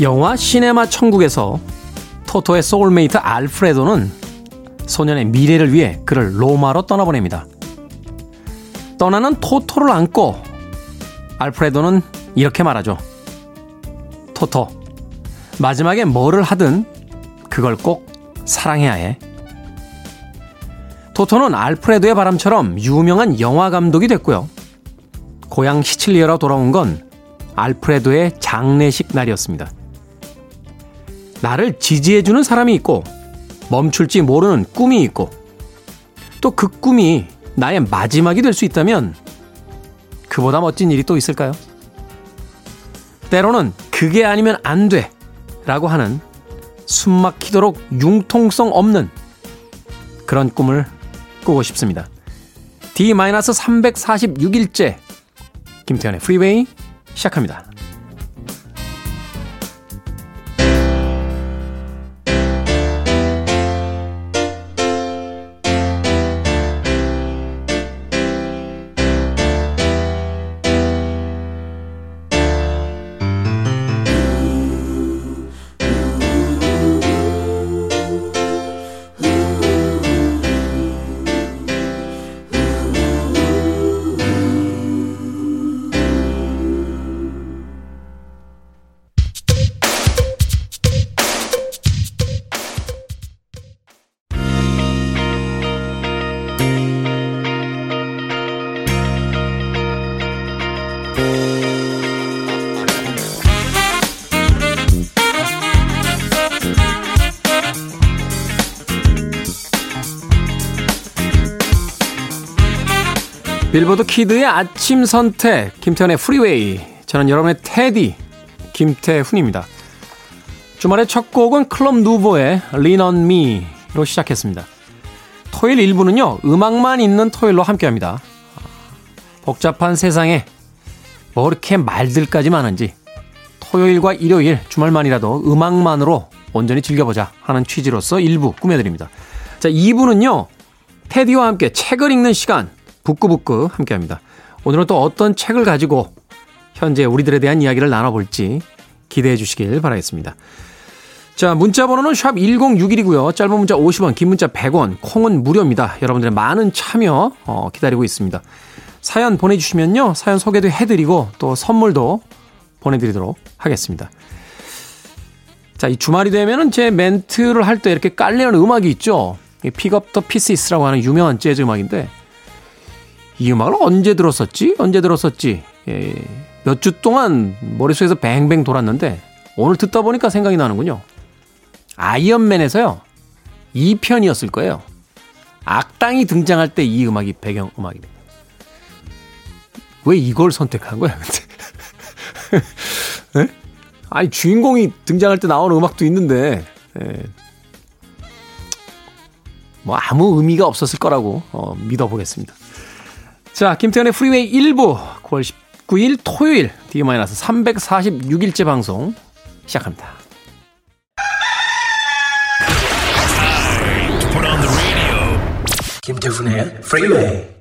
영화 시네마 천국에서 토토의 소울메이트 알프레도는 소년의 미래를 위해 그를 로마로 떠나보냅니다. 떠나는 토토를 안고 알프레도는 이렇게 말하죠. 토토, 마지막에 뭐를 하든 그걸 꼭 사랑해야 해. 토토는 알프레도의 바람처럼 유명한 영화 감독이 됐고요. 고향 시칠리아로 돌아온 건 알프레도의 장례식 날이었습니다. 나를 지지해주는 사람이 있고 멈출지 모르는 꿈이 있고 또 그 꿈이 나의 마지막이 될 수 있다면 그보다 멋진 일이 또 있을까요? 때로는 그게 아니면 안 돼. 라고 하는 숨 막히도록 융통성 없는 그런 꿈을 꾸고 싶습니다. D-346일째 김태현의 프리웨이 시작합니다. 빌보드 키드의 아침 선택, 김태훈의 프리웨이. 저는 여러분의 테디, 김태훈입니다. 주말의 첫 곡은 클럽 누보의 Lean on Me로 시작했습니다. 토요일 1부는요, 음악만 있는 토요일로 함께 합니다. 복잡한 세상에 뭐 이렇게 말들까지 많은지 토요일과 일요일, 주말만이라도 음악만으로 온전히 즐겨보자 하는 취지로서 1부 꾸며드립니다. 자, 2부는요, 테디와 함께 책을 읽는 시간, 북구북구 함께 합니다. 오늘은 또 어떤 책을 가지고 현재 우리들에 대한 이야기를 나눠볼지 기대해 주시길 바라겠습니다. 자, 문자 번호는 샵 1061이고요. 짧은 문자 50원, 긴 문자 100원, 콩은 무료입니다. 여러분들의 많은 참여 어, 기다리고 있습니다. 사연 보내주시면요. 사연 소개도 해드리고 또 선물도 보내드리도록 하겠습니다. 자, 이 주말이 되면은 제 멘트를 할 때 이렇게 깔리는 음악이 있죠. Pick Up the Pieces라고 하는 유명한 재즈 음악인데 이 음악을 언제 들었었지? 언제 들었었지? 예, 몇 주 동안 머릿속에서 뱅뱅 돌았는데 오늘 듣다 보니까 생각이 나는군요. 아이언맨에서요. 2편이었을 거예요. 악당이 등장할 때 이 음악이 배경 음악입니다. 왜 이걸 선택한 거야, 근데? 네? 아니, 주인공이 등장할 때 나오는 음악도 있는데, 예. 뭐 아무 의미가 없었을 거라고 어, 믿어보겠습니다. 자, 김태훈의 프리웨이 1부. 9월 19일 토요일 D-346일째 방송 시작합니다. 김태훈의 프리웨이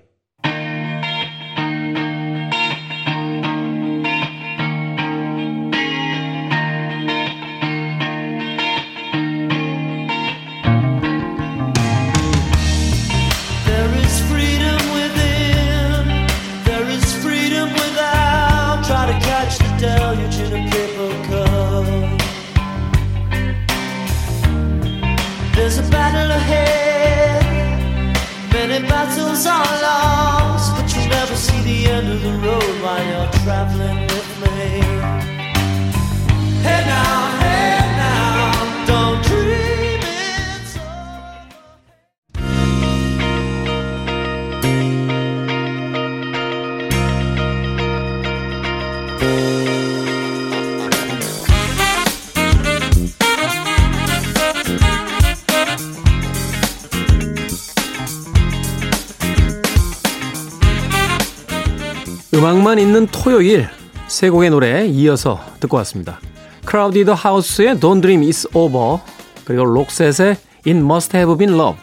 음악만 있는 토요일 세 곡의 노래 이어서 듣고 왔습니다. 크라우디드 하우스의 Don't Dream It's Over 그리고 록셋의 It Must Have Been Love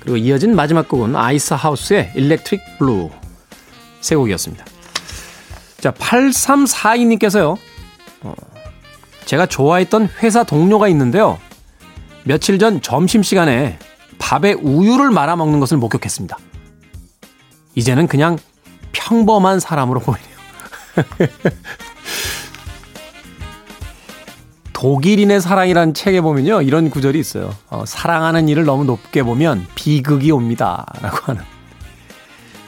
그리고 이어진 마지막 곡은 아이스 하우스의 Electric Blue 세 곡이었습니다. 자 8342님께서요. 어, 제가 좋아했던 회사 동료가 있는데요. 며칠 전 점심시간에 밥에 우유를 말아 먹는 것을 목격했습니다. 이제는 그냥 평범한 사람으로 보이네요. 독일인의 사랑이라는 책에 보면요. 이런 구절이 있어요. 어, 사랑하는 일을 너무 높게 보면 비극이 옵니다. 라고 하는.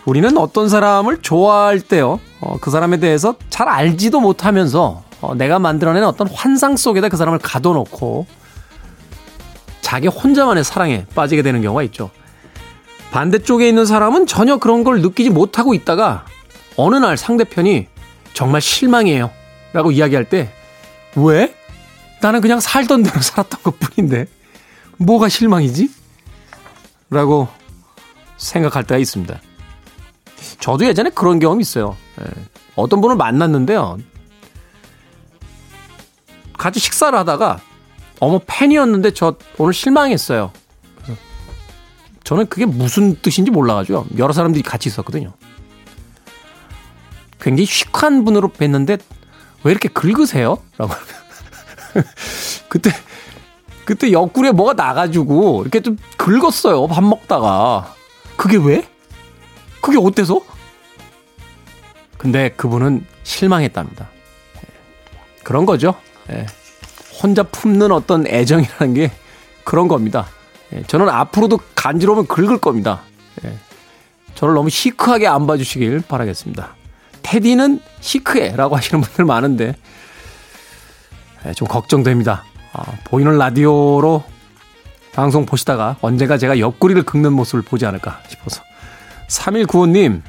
우리는 어떤 사람을 좋아할 때요. 어, 그 사람에 대해서 잘 알지도 못하면서 어, 내가 만들어낸 어떤 환상 속에다 그 사람을 가둬놓고 자기 혼자만의 사랑에 빠지게 되는 경우가 있죠. 반대쪽에 있는 사람은 전혀 그런 걸 느끼지 못하고 있다가 어느 날 상대편이 정말 실망이에요. 라고 이야기할 때 왜? 나는 그냥 살던 대로 살았던 것 뿐인데 뭐가 실망이지? 라고 생각할 때가 있습니다. 저도 예전에 그런 경험이 있어요. 예. 어떤 분을 만났는데요. 같이 식사를 하다가 어머 팬이었는데 저 오늘 실망했어요. 저는 그게 무슨 뜻인지 몰라가지고 여러 사람들이 같이 있었거든요. 굉장히 시크한 분으로 뵀는데 왜 이렇게 긁으세요? 라고 그때 그때 옆구리에 뭐가 나가지고 이렇게 좀 긁었어요 밥 먹다가 그게 왜? 그게 어때서? 근데 그분은 실망했답니다. 그런 거죠. 예. 혼자 품는 어떤 애정이라는 게 그런 겁니다. 예. 저는 앞으로도 간지러우면 긁을 겁니다. 예. 저를 너무 시크하게 안 봐주시길 바라겠습니다. 테디는 시크해라고 하시는 분들 많은데 좀 걱정됩니다. 아, 보이는 라디오로 방송 보시다가 언젠가 제가 옆구리를 긁는 모습을 보지 않을까 싶어서 3195님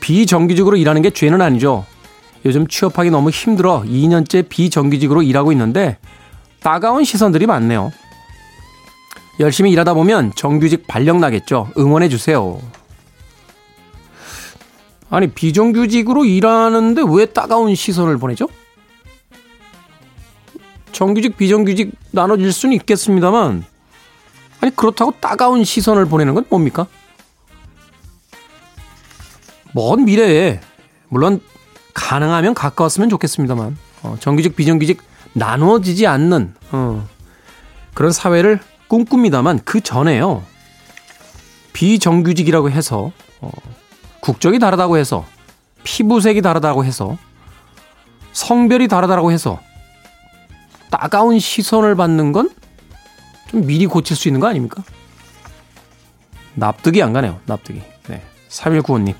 비정규직으로 일하는 게 죄는 아니죠. 요즘 취업하기 너무 힘들어 2년째 비정규직으로 일하고 있는데 따가운 시선들이 많네요. 열심히 일하다 보면 정규직 발령 나겠죠. 응원해 주세요. 아니 비정규직으로 일하는데 왜 따가운 시선을 보내죠? 정규직 비정규직 나눠질 수는 있겠습니다만 아니 그렇다고 따가운 시선을 보내는 건 뭡니까? 먼 미래에 물론 가능하면 가까웠으면 좋겠습니다만 어, 정규직 비정규직 나누어지지 않는 어, 그런 사회를 꿈꿉니다만 그 전에요 비정규직이라고 해서 어, 국적이 다르다고 해서 피부색이 다르다고 해서 성별이 다르다고 해서 따가운 시선을 받는 건 좀 미리 고칠 수 있는 거 아닙니까? 납득이 안 가네요. 납득이. 네. 3195님.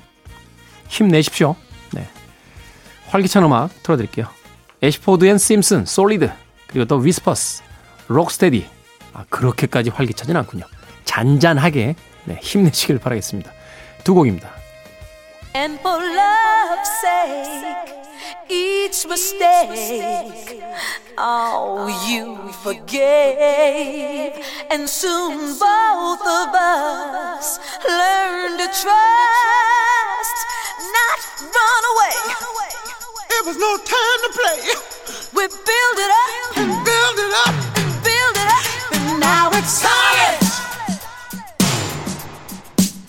힘내십시오. 네. 활기찬 음악 틀어드릴게요. Ashford and Simpson, Solid, 그리고 또 Whispers, Rock Steady. 아, 그렇게까지 활기차진 않군요. 잔잔하게 네, 힘내시길 바라겠습니다. 두 곡입니다. And for love's sake, each mistake, oh, you forgave. And soon both of us learn to trust, not run away. It was no time to play. We build it up and build it up now it's solid.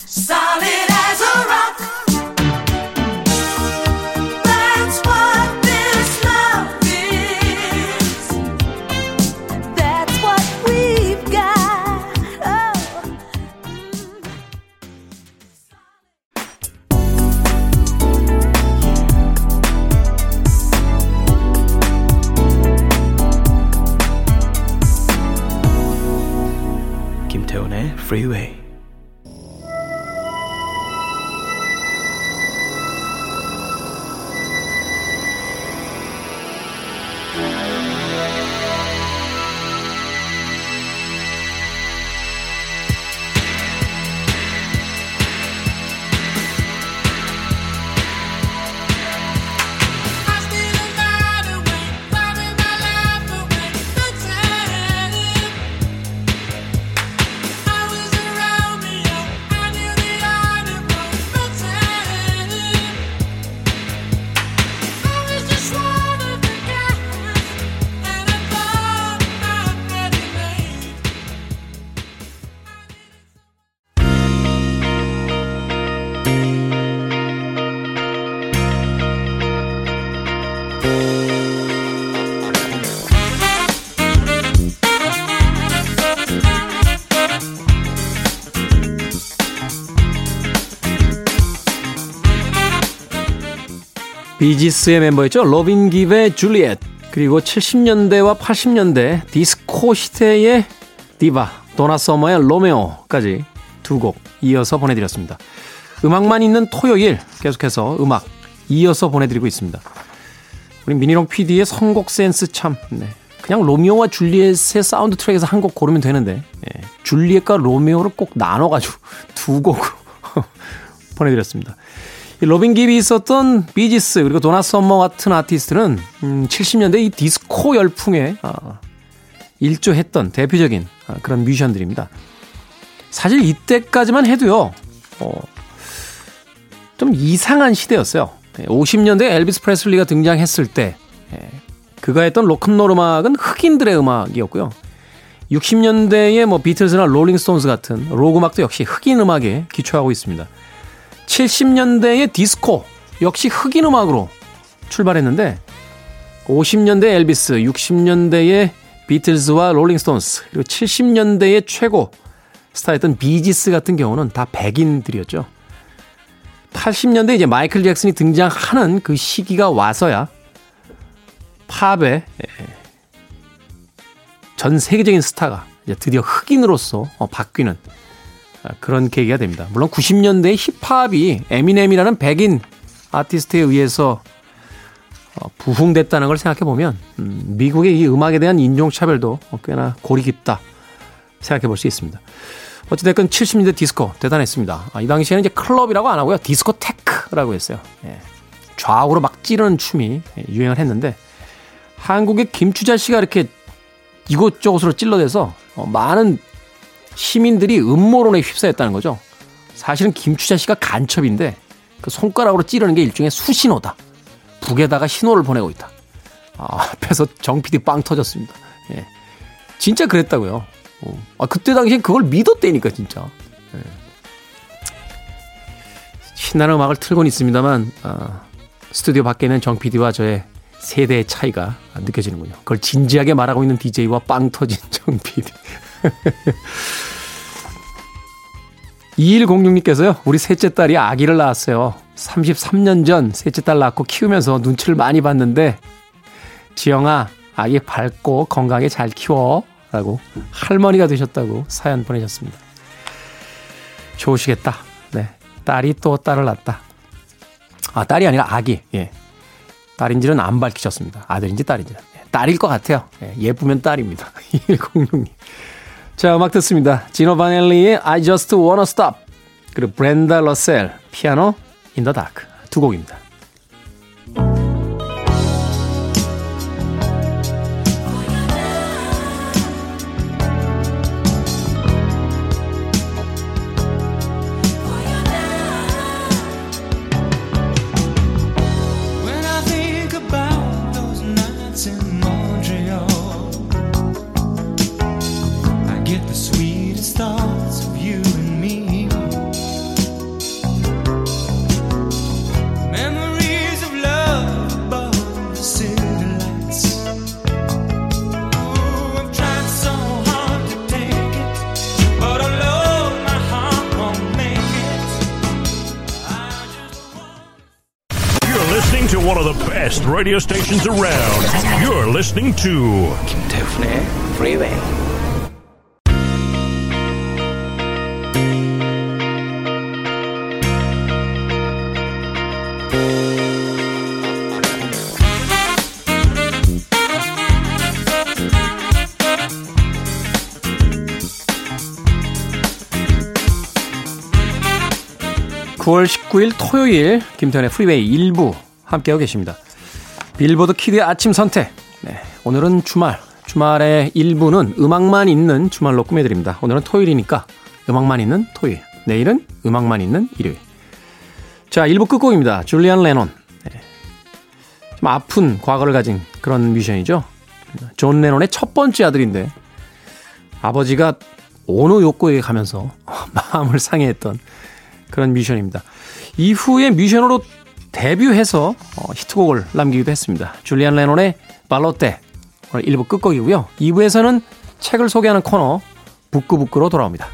Solid as a rock. Freeway. 비지스의 멤버였죠. 로빈 깁의 줄리엣 그리고 70년대와 80년대 디스코 시대의 디바 도나 서머의 로메오까지 두 곡 이어서 보내드렸습니다. 음악만 있는 토요일 계속해서 음악 이어서 보내드리고 있습니다. 우리 미니롱 PD의 선곡 센스 참 네. 그냥 로미오와 줄리엣의 사운드 트랙에서 한 곡 고르면 되는데 예. 줄리엣과 로미오를 꼭 나눠가지고 두 곡으로 보내드렸습니다. 로빈 깁이 있었던 비지스 그리고 도나 썸머 같은 아티스트는 음, 70년대 이 디스코 열풍에 아, 일조했던 대표적인 아, 그런 뮤지션들입니다. 사실 이때까지만 해도요, 어, 좀 이상한 시대였어요. 50년대 엘비스 프레슬리가 등장했을 때 예, 그가 했던 로큰롤 음악은 흑인들의 음악이었고요. 60년대의 뭐 비틀즈나 롤링스톤스 같은 록 음악도 역시 흑인 음악에 기초하고 있습니다. 70년대의 디스코 역시 흑인 음악으로 출발했는데 50년대 엘비스, 60년대의 비틀즈와 롤링스톤스, 그리고 70년대의 최고 스타였던 비지스 같은 경우는 다 백인들이었죠. 80년대 이제 마이클 잭슨이 등장하는 그 시기가 와서야 팝의 예, 전 세계적인 스타가 드디어 흑인으로서 어, 바뀌는 아, 그런 계기가 됩니다. 물론 90년대 힙합이 에미넴이라는 백인 아티스트에 의해서 어, 부흥됐다는 걸 생각해 보면 음, 미국의 이 음악에 대한 인종차별도 꽤나 골이 깊다 생각해 볼 수 있습니다. 어찌됐건 70년대 디스코 대단했습니다. 아, 이 당시에는 이제 클럽이라고 안 하고요. 디스코테크라고 했어요. 예. 좌우로 막 찌르는 춤이 유행을 했는데 한국의 김추자 씨가 이렇게 이곳저곳으로 찔러대서 어, 많은 시민들이 음모론에 휩싸였다는 거죠. 사실은 김추자 씨가 간첩인데 그 손가락으로 찌르는 게 일종의 수신호다. 북에다가 신호를 보내고 있다. 아, 앞에서 정 PD 빵 터졌습니다. 예. 진짜 그랬다고요. 어. 아, 그때 당시엔 그걸 믿었대니까, 진짜. 예. 신나는 음악을 틀곤 있습니다만, 아, 스튜디오 밖에는 정 PD와 저의 세대의 차이가 느껴지는군요. 그걸 진지하게 말하고 있는 DJ와 빵 터진 정 PD. 2106님께서요, 우리 셋째 딸이 아기를 낳았어요. 33년 전 셋째 딸 낳고 키우면서 눈치를 많이 봤는데, 지영아, 아기 밝고 건강하게 잘 키워. 라고 할머니가 되셨다고 사연 보내셨습니다. 좋으시겠다. 네. 딸이 또 딸을 낳았다. 아, 딸이 아니라 아기. 예. 딸인지는 안 밝히셨습니다. 아들인지 딸인지. 예. 딸일 것 같아요. 예. 예쁘면 딸입니다. 2106님. 자, 음악 듣습니다. 지노 바넬리의 I Just Wanna Stop. 그리고 브렌다 러셀, 피아노, In the Dark. 두 곡입니다. To 김태훈의 Freeway. (9월 19일) 토요일 김태현의 프리웨이 일부 함께하고 계십니다. 빌보드 키드의 아침 선택. 네, 오늘은 주말. 주말의 일부는 음악만 있는 주말로 꾸며드립니다. 오늘은 토요일이니까 음악만 있는 토요일. 내일은 음악만 있는 일요일. 자, 일부 끝곡입니다. 줄리안 레논. 네. 좀 아픈 과거를 가진 그런 뮤지션이죠. 존 레논의 첫 번째 아들인데 아버지가 오노 요코에게 가면서 마음을 상해했던 그런 뮤지션입니다. 이후에 뮤지션으로 데뷔해서 어, 히트곡을 남기기도 했습니다. 줄리안 레논의 발로테 오늘 1부 끝곡이고요. 2부에서는 책을 소개하는 코너 북구북구로 돌아옵니다.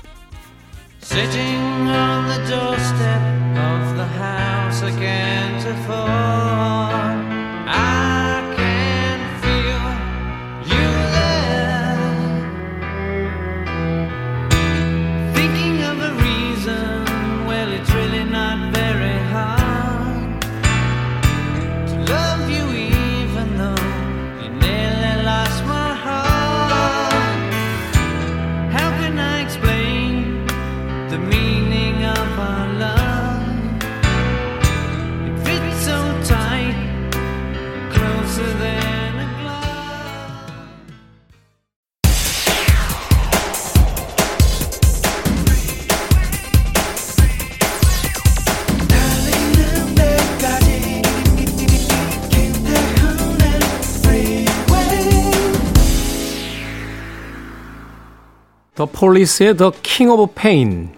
더 폴리스의 The King of Pain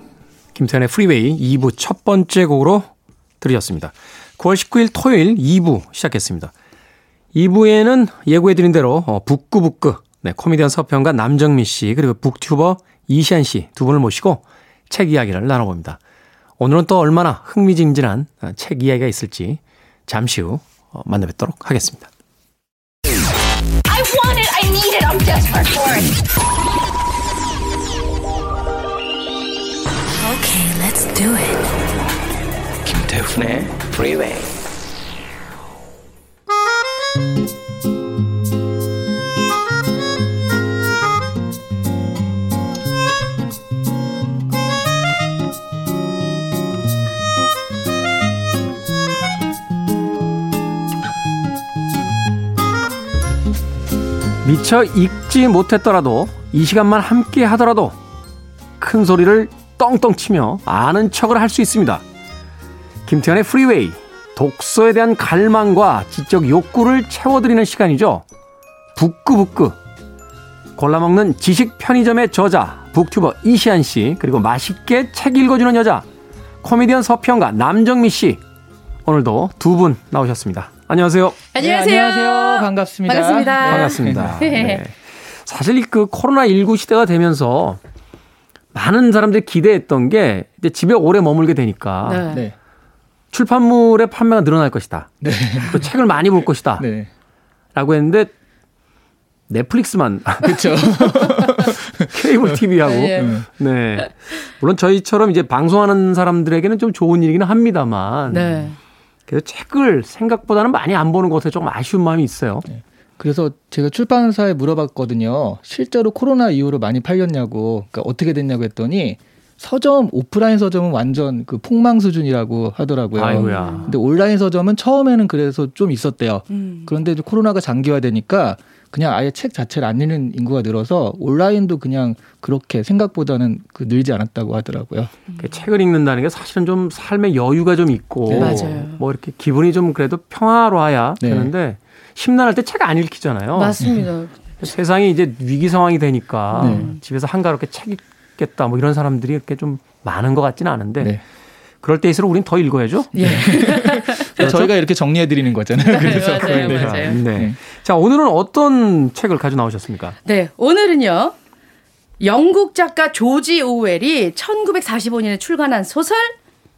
김태훈의 프리웨이 2부 첫 번째 곡으로 들으셨습니다. 9월 19일 토요일 2부 시작했습니다. 2부에는 예고해드린 대로 어, 북구북구 네, 코미디언 서평가 남정미 씨 그리고 북튜버 이시한 씨 두 분을 모시고 책 이야기를 나눠봅니다. 오늘은 또 얼마나 흥미진진한 어, 책 이야기가 있을지 잠시 후 어, 만나뵙도록 하겠습니다. I want it. I need it. I'm desperate for it. Okay, let's do it. 김태훈의 Freeway. 미처 읽지 못했더라도 이 시간만 함께 하더라도 큰 소리를 떵떵 치며 아는 척을 할 수 있습니다. 김태현의 프리웨이 독서에 대한 갈망과 지적 욕구를 채워드리는 시간이죠. 북구북구 골라먹는 지식 편의점의 저자 북튜버 이시안 씨 그리고 맛있게 책 읽어주는 여자 코미디언 서평가 남정미 씨 오늘도 두 분 나오셨습니다. 안녕하세요. 안녕하세요. 네, 안녕하세요. 반갑습니다. 반갑습니다. 네. 반갑습니다. 네. 사실 이그 코로나19 시대가 되면서 많은 사람들이 기대했던 게 이제 집에 오래 머물게 되니까 네. 네. 출판물의 판매가 늘어날 것이다. 네. 또 책을 많이 볼 것이다. 네. 라고 했는데 넷플릭스만 그렇죠. 케이블 TV하고 예. 네. 물론 저희처럼 이제 방송하는 사람들에게는 좀 좋은 일이긴 합니다만 네. 그래도 책을 생각보다는 많이 안 보는 것 같아서 조금 아쉬운 마음이 있어요. 그래서 제가 출판사에 물어봤거든요. 실제로 코로나 이후로 많이 팔렸냐고, 그러니까 어떻게 됐냐고 했더니 서점 오프라인 서점은 완전 그 폭망 수준이라고 하더라고요. 아이고야. 근데 온라인 서점은 처음에는 그래서 좀 있었대요. 음. 그런데 이제 코로나가 장기화되니까 그냥 아예 책 자체를 안 읽는 인구가 늘어서 온라인도 그냥 그렇게 생각보다는 그 늘지 않았다고 하더라고요. 그 책을 읽는다는 게 사실은 좀 삶의 여유가 좀 있고 네. 맞아요. 뭐 이렇게 기분이 좀 그래도 평화로워야 네. 되는데 심란할 때 책 안 읽히잖아요. 맞습니다. 세상이 이제 위기 상황이 되니까 네. 집에서 한가롭게 책 읽겠다 뭐 이런 사람들이 이렇게 좀 많은 것 같지는 않은데 네. 그럴 때일수록 우린 더 읽어야죠. 예. 저희가 이렇게 정리해 드리는 거잖아요. 그래서 맞아요, 네. 맞아요. 네. 네. 자 오늘은 어떤 책을 가져 나오셨습니까? 네. 오늘은요. 영국 작가 조지 오웰이 1945년에 출간한 소설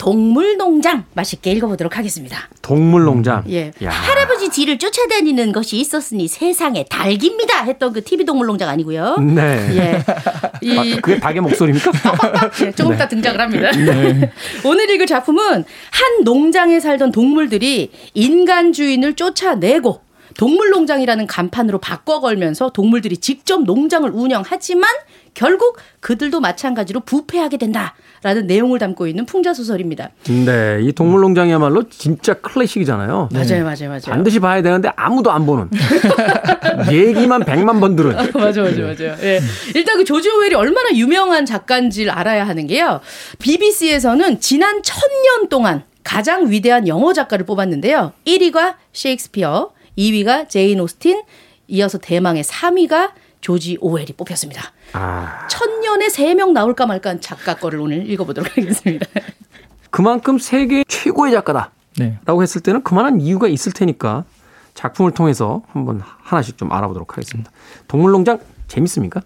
동물농장 맛있게 읽어보도록 하겠습니다. 동물농장. 예. 야. 할아버지 뒤를 쫓아다니는 것이 있었으니 세상에 닭입니다 했던 그 TV 동물농장 아니고요. 네. 예. 이 아, 그게 닭의 목소리입니까? 예, 조금 이따 등장을 합니다. 오늘 읽을 작품은 한 농장에 살던 동물들이 인간 주인을 쫓아내고 동물농장이라는 간판으로 바꿔 걸면서 동물들이 직접 농장을 운영하지만 결국 그들도 마찬가지로 부패하게 된다라는 내용을 담고 있는 풍자 소설입니다. 네. 이 동물농장이야말로 진짜 클래식이잖아요. 맞아요, 맞아요, 맞아요. 반드시 봐야 되는데 아무도 안 보는. 얘기만 백만 번 들은. 맞아, 맞아, 맞아요. 예. 일단 그 조지 오웰이 얼마나 유명한 작가인지를 알아야 하는 게요. BBC에서는 지난 천 년 동안 가장 위대한 영어 작가를 뽑았는데요. 1위가 셰익스피어, 2위가 제인 오스틴, 이어서 대망의 3위가 조지 오웰이 뽑혔습니다. 아, 천년에 3명 나올까 말까 한 작가 거를 오늘 읽어보도록 하겠습니다. 그만큼 세계 최고의 작가다. 네. 라고 했을 때는 그만한 이유가 있을 테니까 작품을 통해서 한번 하나씩 좀 알아보도록 하겠습니다. 동물농장 재밌습니까?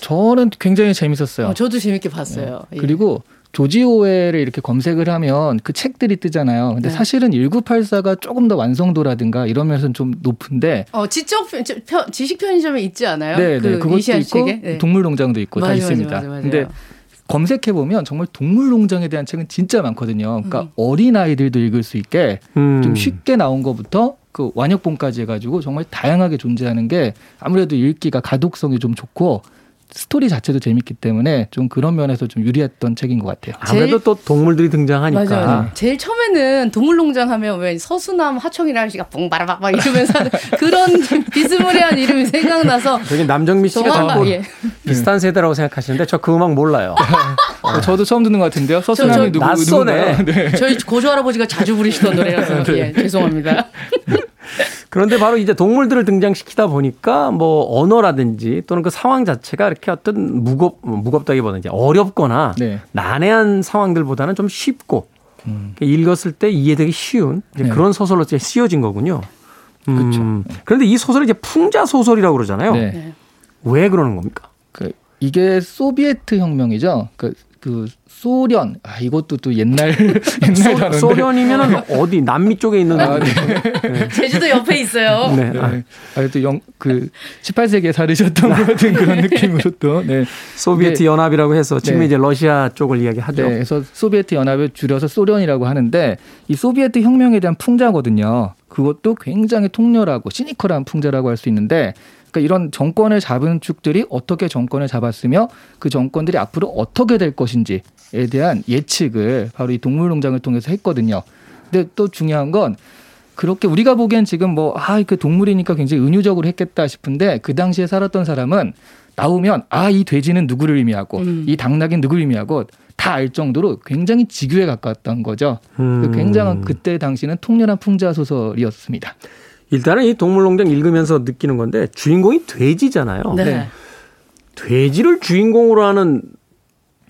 저는 굉장히 재밌었어요. 어, 저도 재밌게 봤어요. 예. 그리고 조지 오웰을 이렇게 검색을 하면 그 책들이 뜨잖아요. 근데 네. 사실은 1984가 조금 더 완성도라든가 이런 면에서는 좀 높은데 어, 지적 편- 지식 편의점에 있지 않아요? 네, 네. 그 그것도 있고? 네. 동물 농장도 있고 다 맞아요, 맞아요, 있습니다. 맞아요, 맞아요. 근데 검색해 보면 정말 동물 농장에 대한 책은 진짜 많거든요. 그러니까 음. 어린 아이들도 읽을 수 있게 음. 좀 쉽게 나온 것부터 그 완역본까지 해가지고 정말 다양하게 존재하는 게 아무래도 읽기가 가독성이 좀 좋고 스토리 자체도 재밌기 때문에 좀 그런 면에서 좀 유리했던 책인 것 같아요. 아무래도 또 동물들이 등장하니까. 맞아요. 맞아요. 제일 처음에는 동물농장 하면 왜 서수남 하청이라는 씨가 뽕바라박박 이러면서 하는 그런 비스무리한 이름이 생각나서 저기 남정미 씨가 자꾸 예. 비슷한 세대라고 생각하시는데 저 그 음악 몰라요. 어, 저도 처음 듣는 것 같은데요. 서수남이 저- 누구 낯서네. 네. 저희 고조 할아버지가 자주 부르시던 노래라서 예, 죄송합니다. 그런데 바로 이제 동물들을 등장시키다 보니까 뭐 언어라든지 또는 그 상황 자체가 이렇게 어떤 무겁 무겁다기보다는 이제 어렵거나 네. 난해한 상황들보다는 좀 쉽고 읽었을 때 이해되기 쉬운 이제 네. 그런 소설로 이제 쓰여진 거군요. 음, 그렇죠. 그런데 이 소설을 이제 풍자 소설이라고 그러잖아요. 네. 왜 그러는 겁니까? 그 이게 소비에트 혁명이죠. 그, 그 소련 아 이것도 또 옛날 옛날 소, 소련이면은 어디 남미 쪽에 있는 아, 네. 제주도 옆에 있어요. 네. 아, 네. 아, 또 영, 그 18세기에 살으셨던 것 같은 그런 느낌으로 또 네. 소비에트 네. 연합이라고 해서 지금 네. 이제 러시아 쪽을 이야기하죠. 네, 그래서 소비에트 연합을 줄여서 소련이라고 하는데 이 소비에트 혁명에 대한 풍자거든요. 그것도 굉장히 통렬하고 시니컬한 풍자라고 할 수 있는데 그러니까 이런 정권을 잡은 축들이 어떻게 정권을 잡았으며 그 정권들이 앞으로 어떻게 될 것인지에 대한 예측을 바로 이 동물농장을 통해서 했거든요. 근데 또 중요한 건 그렇게 우리가 보기엔 지금 뭐, 아, 그 동물이니까 굉장히 은유적으로 했겠다 싶은데 그 당시에 살았던 사람은 나오면 아, 이 돼지는 누구를 의미하고 음. 이 당나귀는 누구를 의미하고 다 알 정도로 굉장히 지규에 가까웠던 거죠. 음. 굉장한 그때 당시는 통렬한 풍자 소설이었습니다. 일단은 이 동물농장 읽으면서 느끼는 건데 주인공이 돼지잖아요. 네. 네. 돼지를 주인공으로 하는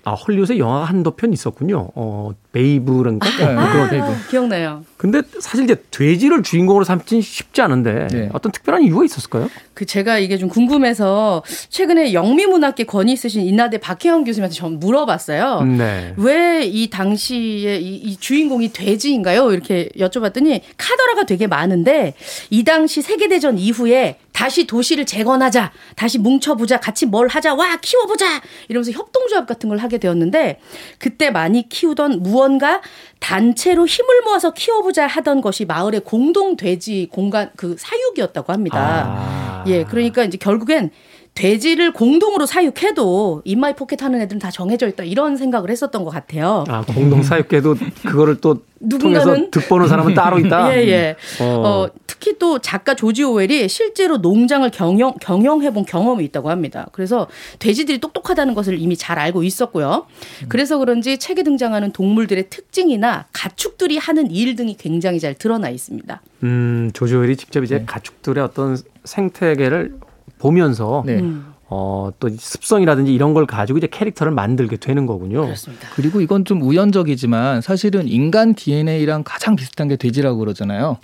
아 헐리우드에 영화가 한두 편 있었군요. 어 베이브란가? 네, 그런 베이브. 아, 기억나요. 근데 사실 이제 돼지를 주인공으로 삼긴 쉽지 않은데 네. 어떤 특별한 이유가 있었을까요? 그 제가 이게 좀 궁금해서 최근에 영미문학계 권위 있으신 인하대 박혜영 교수님한테 좀 물어봤어요. 네. 왜 이 당시에 이, 이 주인공이 돼지인가요? 이렇게 여쭤봤더니 카더라가 되게 많은데 이 당시 세계대전 이후에 다시 도시를 재건하자, 다시 뭉쳐보자, 같이 뭘 하자, 와, 키워보자! 이러면서 협동조합 같은 걸 하게 되었는데 그때 많이 키우던 무언 가 단체로 힘을 모아서 키워보자 하던 것이 마을의 공동 돼지 공간 그 사육이었다고 합니다. 아. 예, 그러니까 이제 결국엔 돼지를 공동으로 사육해도 in my pocket 하는 애들은 다 정해져 있다 이런 생각을 했었던 것 같아요. 아 공동 사육계도 그거를 또 누군가는? 통해서 득보는 사람은 따로 있다. 예, 예. 어. 어, 특히 또 작가 조지 오웰이 실제로 농장을 경영, 경영해본 경험이 있다고 합니다. 그래서 돼지들이 똑똑하다는 것을 이미 잘 알고 있었고요. 그래서 그런지 책에 등장하는 동물들의 특징이나 가축들이 하는 일 등이 굉장히 잘 드러나 있습니다. 음 조조엘이 직접 이제 가축들의 어떤 생태계를 보면서 네. 음, 어, 또 습성이라든지 이런 걸 가지고 이제 캐릭터를 만들게 되는 거군요. 그렇습니다. 그리고 이건 좀 우연적이지만 사실은 인간 DNA랑 가장 비슷한 게 돼지라고 그러잖아요.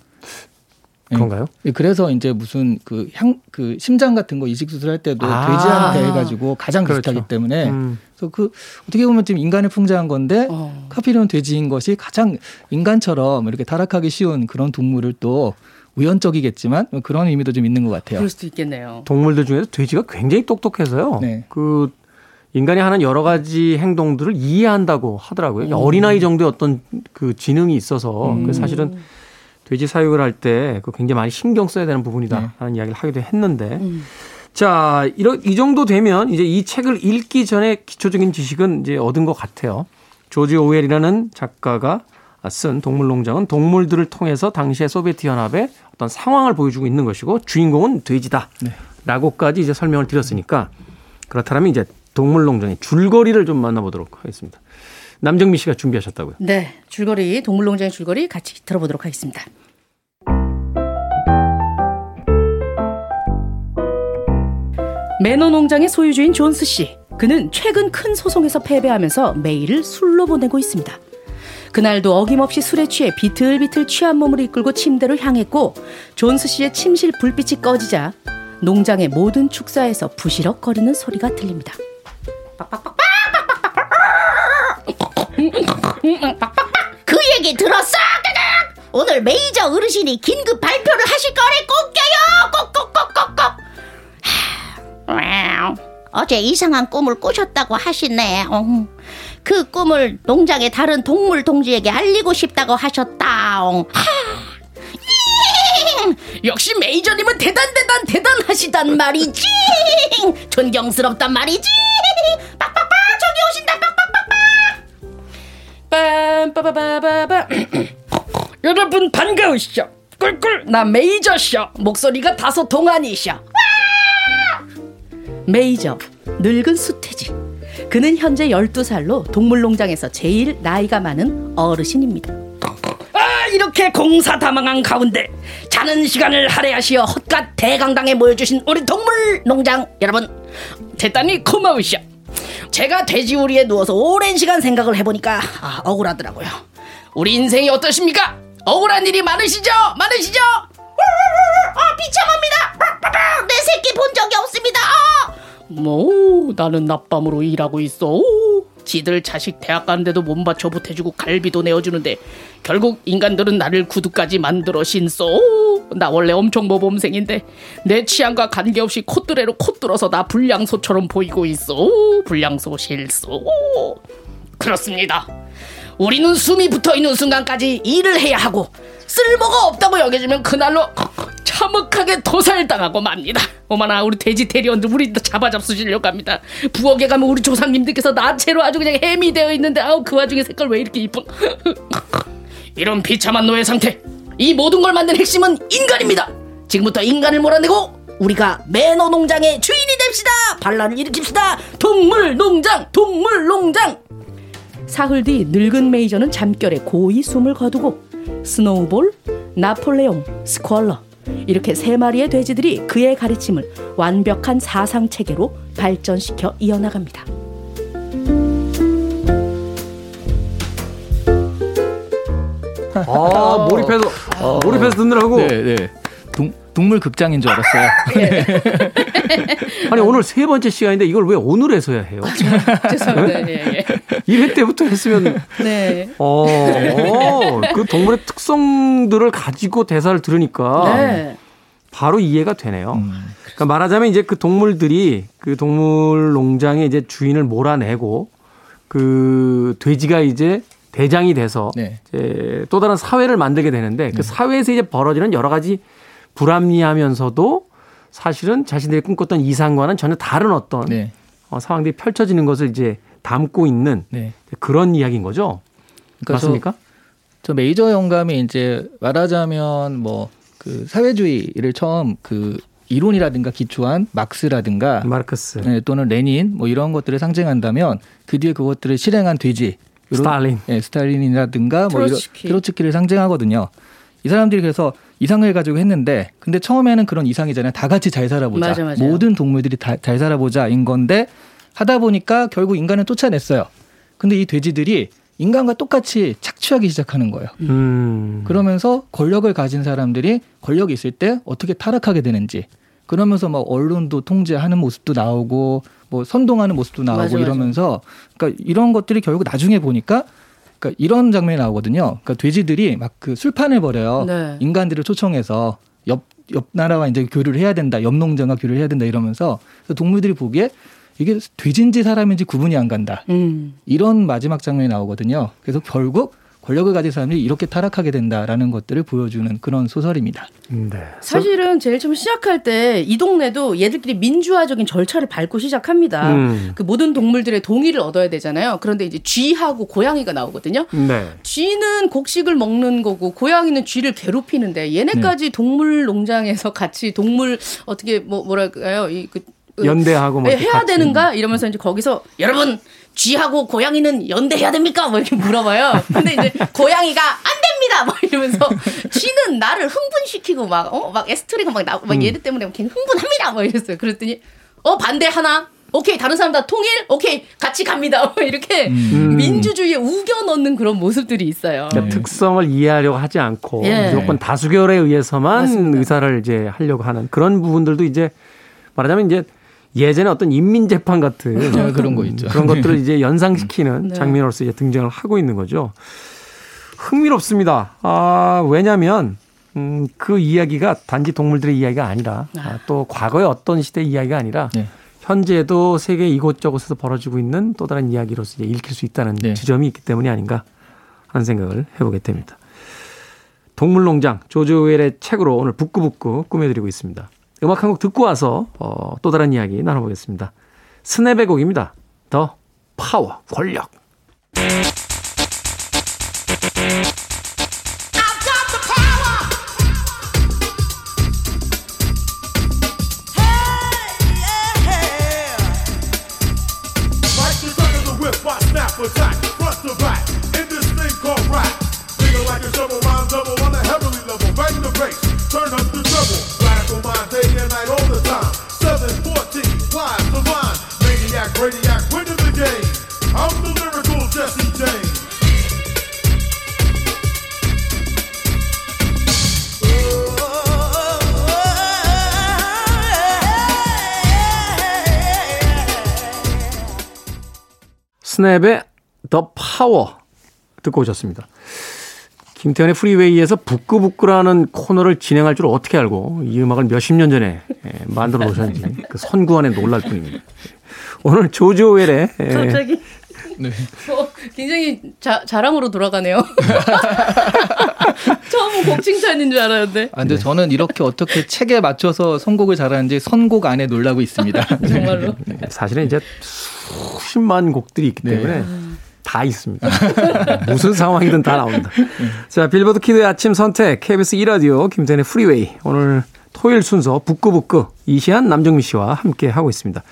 그런가요? 예, 그래서 이제 무슨 그 향 그 심장 같은 거 이식 수술할 때도 아. 돼지한테 해가지고 가장 그렇죠. 비슷하기 때문에 음. 그래서 그 어떻게 보면 지금 인간을 풍자한 건데 어. 카피는 돼지인 것이 가장 인간처럼 이렇게 타락하기 쉬운 그런 동물을 또 우연적이겠지만 그런 의미도 좀 있는 것 같아요. 그럴 수도 있겠네요. 동물들 중에서 돼지가 굉장히 똑똑해서요. 네. 그 인간이 하는 여러 가지 행동들을 이해한다고 하더라고요. 음. 어린아이 정도의 어떤 그 지능이 있어서 그 사실은 돼지 사육을 할 때 그 굉장히 많이 신경 써야 되는 부분이다 하는 이야기를 하기도 했는데 음. 자, 이러, 이 정도 되면 이제 이 책을 읽기 전에 기초적인 지식은 이제 얻은 것 같아요. 조지 오웰이라는 작가가 쓴 동물농장은 동물들을 통해서 당시의 소비에트 연합의 어떤 상황을 보여주고 있는 것이고 주인공은 돼지다. 네. 라고까지 이제 설명을 드렸으니까 그렇다면 이제 동물농장의 줄거리를 좀 만나보도록 하겠습니다. 남정미 씨가 준비하셨다고요. 네, 줄거리 동물농장의 줄거리 같이 들어보도록 하겠습니다. 매너 농장의 소유주인 존스 씨. 그는 최근 큰 소송에서 패배하면서 매일을 술로 보내고 있습니다. 그날도 어김없이 술에 취해 비틀비틀 취한 몸을 이끌고 침대로 향했고 존스 씨의 침실 불빛이 꺼지자 농장의 모든 축사에서 부시럭거리는 소리가 들립니다. 그 얘기 들었어? 오늘 메이저 어르신이 긴급 발표를 하실 거래 꼭 껴요 꼭꼭꼭꼭꼭 하, 어제 이상한 꿈을 꾸셨다고 하시네 어. 그 꿈을 농장의 다른 동물 동지에게 알리고 싶다고 하셨다 어. 하. 역시 메이저님은 대단 대단 대단하시단 말이지! 존경스럽단 말이지! 빡빡빡! 저기 오신다! 빡빡빡 빰빠바바바바! 여러분 반가우시죠? 꿀꿀 나 메이저쇼 목소리가 다소 동안이셔 메이저 늙은 수태지 그는 현재 12살로 동물농장에서 제일 나이가 많은 어르신입니다 아 이렇게 공사 다망한 가운데 자는 시간을 할애하시어 헛갓 대강당에 모여주신 우리 동물 농장 여러분 대단히 고마우시오. 제가 돼지우리에 누워서 오랜 시간 생각을 해보니까 아, 억울하더라고요. 우리 인생이 어떠십니까? 억울한 일이 많으시죠? 많으시죠? 아 비참합니다. 내 새끼 본 적이 없습니다. 아! 뭐 나는 낮밤으로 일하고 있어. 지들 자식 대학 가는데도 몸바쳐 보태주고 갈비도 내어주는데 결국 인간들은 나를 구두까지 만들어 신소. 나 원래 엄청 모범생인데 내 취향과 관계없이 콧뚜레로 콧 뚫어서 나 불량소처럼 보이고 있어. 불량소 실소. 그렇습니다. 우리는 숨이 붙어 있는 순간까지 일을 해야 하고 쓸모가 없다고 여겨지면 그날로 참혹하게 도살당하고 맙니다. 어머나 우리 돼지 대리원들 우리 잡아 잡수시려고 합니다. 부엌에 가면 우리 조상님들께서 나체로 아주 그냥 햄이 되어 있는데 아우 그 와중에 색깔 왜 이렇게 이쁜? 이런 비참한 노예 상태. 이 모든 걸 만든 핵심은 인간입니다. 지금부터 인간을 몰아내고 우리가 매너 농장의 주인이 됩시다. 반란을 일으킵시다. 동물 농장, 동물 농장. 사흘 뒤 늙은 메이저는 잠결에 고이 숨을 거두고 스노우볼, 나폴레옹, 스퀄러 이렇게 세 마리의 돼지들이 그의 가르침을 완벽한 사상 체계로 발전시켜 이어나갑니다. 아, 몰입해서, 몰입해서 듣느라고. 네, 네. 동, 동물 극장인 줄 알았어요. 아니, 오늘 세 번째 시간인데 이걸 왜 오늘 해서야 해요? 죄송합니다. 예, 예. 1회 때부터 했으면, 네. 어, 어, 그 동물의 특성들을 가지고 대사를 들으니까 네. 바로 이해가 되네요. 그러니까 말하자면 이제 그 동물들이 그 동물 농장의 이제 주인을 몰아내고 그 돼지가 이제 대장이 돼서 네. 이제 또 다른 사회를 만들게 되는데 그 사회에서 이제 벌어지는 여러 가지 불합리하면서도 사실은 자신들이 꿈꿨던 이상과는 전혀 다른 어떤 네. 어, 상황들이 펼쳐지는 것을 이제 담고 있는 네. 그런 이야기인 거죠. 그러니까 맞습니까? 저 메이저 영감이 이제 말하자면 뭐 그 사회주의를 처음 그 이론이라든가 기초한 막스라든가 마르크스, 네, 또는 레닌 뭐 이런 것들을 상징한다면 그 뒤에 그것들을 실행한 돼지 스탈린. 예, 스탈린이라든가 뭐 이런 트로츠키. 트로츠키를 상징하거든요. 이 사람들이 그래서 이상을 가지고 했는데 근데 처음에는 그런 이상이잖아요. 다 같이 잘 살아보자. 맞아, 맞아요. 모든 동물들이 다 잘 살아보자인 건데 하다 보니까 결국 인간을 쫓아냈어요. 근데 이 돼지들이 인간과 똑같이 착취하기 시작하는 거예요. 음. 그러면서 권력을 가진 사람들이 권력이 있을 때 어떻게 타락하게 되는지 그러면서 막 언론도 통제하는 모습도 나오고 뭐 선동하는 모습도 나오고 맞아, 맞아. 이러면서 그러니까 이런 것들이 결국 나중에 보니까 그러니까 이런 장면이 나오거든요. 그러니까 돼지들이 막 그 술판을 벌여요. 네. 인간들을 초청해서 옆, 옆 나라와 이제 교류를 해야 된다. 옆 농장과 교류를 해야 된다 이러면서 동물들이 보기에 이게 돼지인지 사람인지 구분이 안 간다. 음. 이런 마지막 장면이 나오거든요. 그래서 결국 권력을 가진 사람들이 이렇게 타락하게 된다라는 것들을 보여주는 그런 소설입니다. 네. 사실은 제일 처음 시작할 때 이 동네도 얘들끼리 민주화적인 절차를 밟고 시작합니다. 음. 그 모든 동물들의 동의를 얻어야 되잖아요. 그런데 이제 쥐하고 고양이가 나오거든요. 네. 쥐는 곡식을 먹는 거고 고양이는 쥐를 괴롭히는데 얘네까지 동물 농장에서 같이 동물 어떻게 뭐 뭐랄까요? 이그 연대하고 뭐 예, 이렇게 해야 같이. 되는가 이러면서 이제 거기서 여러분 쥐하고 고양이는 연대해야 됩니까? 뭐 이렇게 물어봐요. 근데 이제 고양이가 안 됩니다. 막 이러면서 쥐는 나를 흥분시키고 막 어 막 에스토리가 막 나고 막 얘들 때문에 걔 흥분합니다. 막 이랬어요. 그랬더니 어 반대 하나. 오케이 다른 사람 다 통일 오케이 같이 갑니다 뭐 이렇게 민주주의에 우겨 넣는 그런 모습들이 있어요. 그러니까 특성을 이해하려고 하지 않고 예. 무조건 다수결에 의해서만 맞습니다. 의사를 이제 하려고 하는 그런 부분들도 이제 말하자면 이제 예전에 어떤 인민재판 같은 아, 그런 거 있죠. 그런 것들을 이제 연상시키는 네. 장면으로서 이제 등장을 하고 있는 거죠. 흥미롭습니다. 아, 왜냐면, 음, 그 이야기가 단지 동물들의 이야기가 아니라 아, 또 과거의 어떤 시대의 이야기가 아니라 네. 현재도 세계 이곳저곳에서 벌어지고 있는 또 다른 이야기로서 이제 읽힐 수 있다는 네. 지점이 있기 때문이 아닌가 하는 생각을 해보게 됩니다. 동물농장 조지 오웰의 책으로 오늘 북구북구 꾸며드리고 있습니다. 음악 한 곡 듣고 와서 어, 또 다른 이야기 나눠보겠습니다. 스냅의 곡입니다. 더 파워 권력. 스냅의 The Power 듣고 오셨습니다. 김태현의 프리웨이에서 부끄부끄라는 코너를 진행할 줄 어떻게 알고 이 음악을 몇십 년 전에 예, 만들어 놓으셨는지 그 선구안에 놀랄 뿐입니다. 오늘 조지 오웰의 예, 갑자기 어, 굉장히 자, 자랑으로 돌아가네요. 처음은 곡 칭찬인 줄 알았는데 아, 근데 저는 이렇게 어떻게 책에 맞춰서 선곡을 잘하는지 선곡 안에 놀라고 있습니다. 정말로. 네, 사실은 이제 수십만 곡들이 있기 때문에 다 있습니다. 무슨 상황이든 다 나옵니다. 자, 빌보드 키드의 아침 선택, KBS 2라디오, 김태현의 프리웨이. 오늘 토요일 순서 북구북구 이시안 남정미 씨와 함께 하고 있습니다.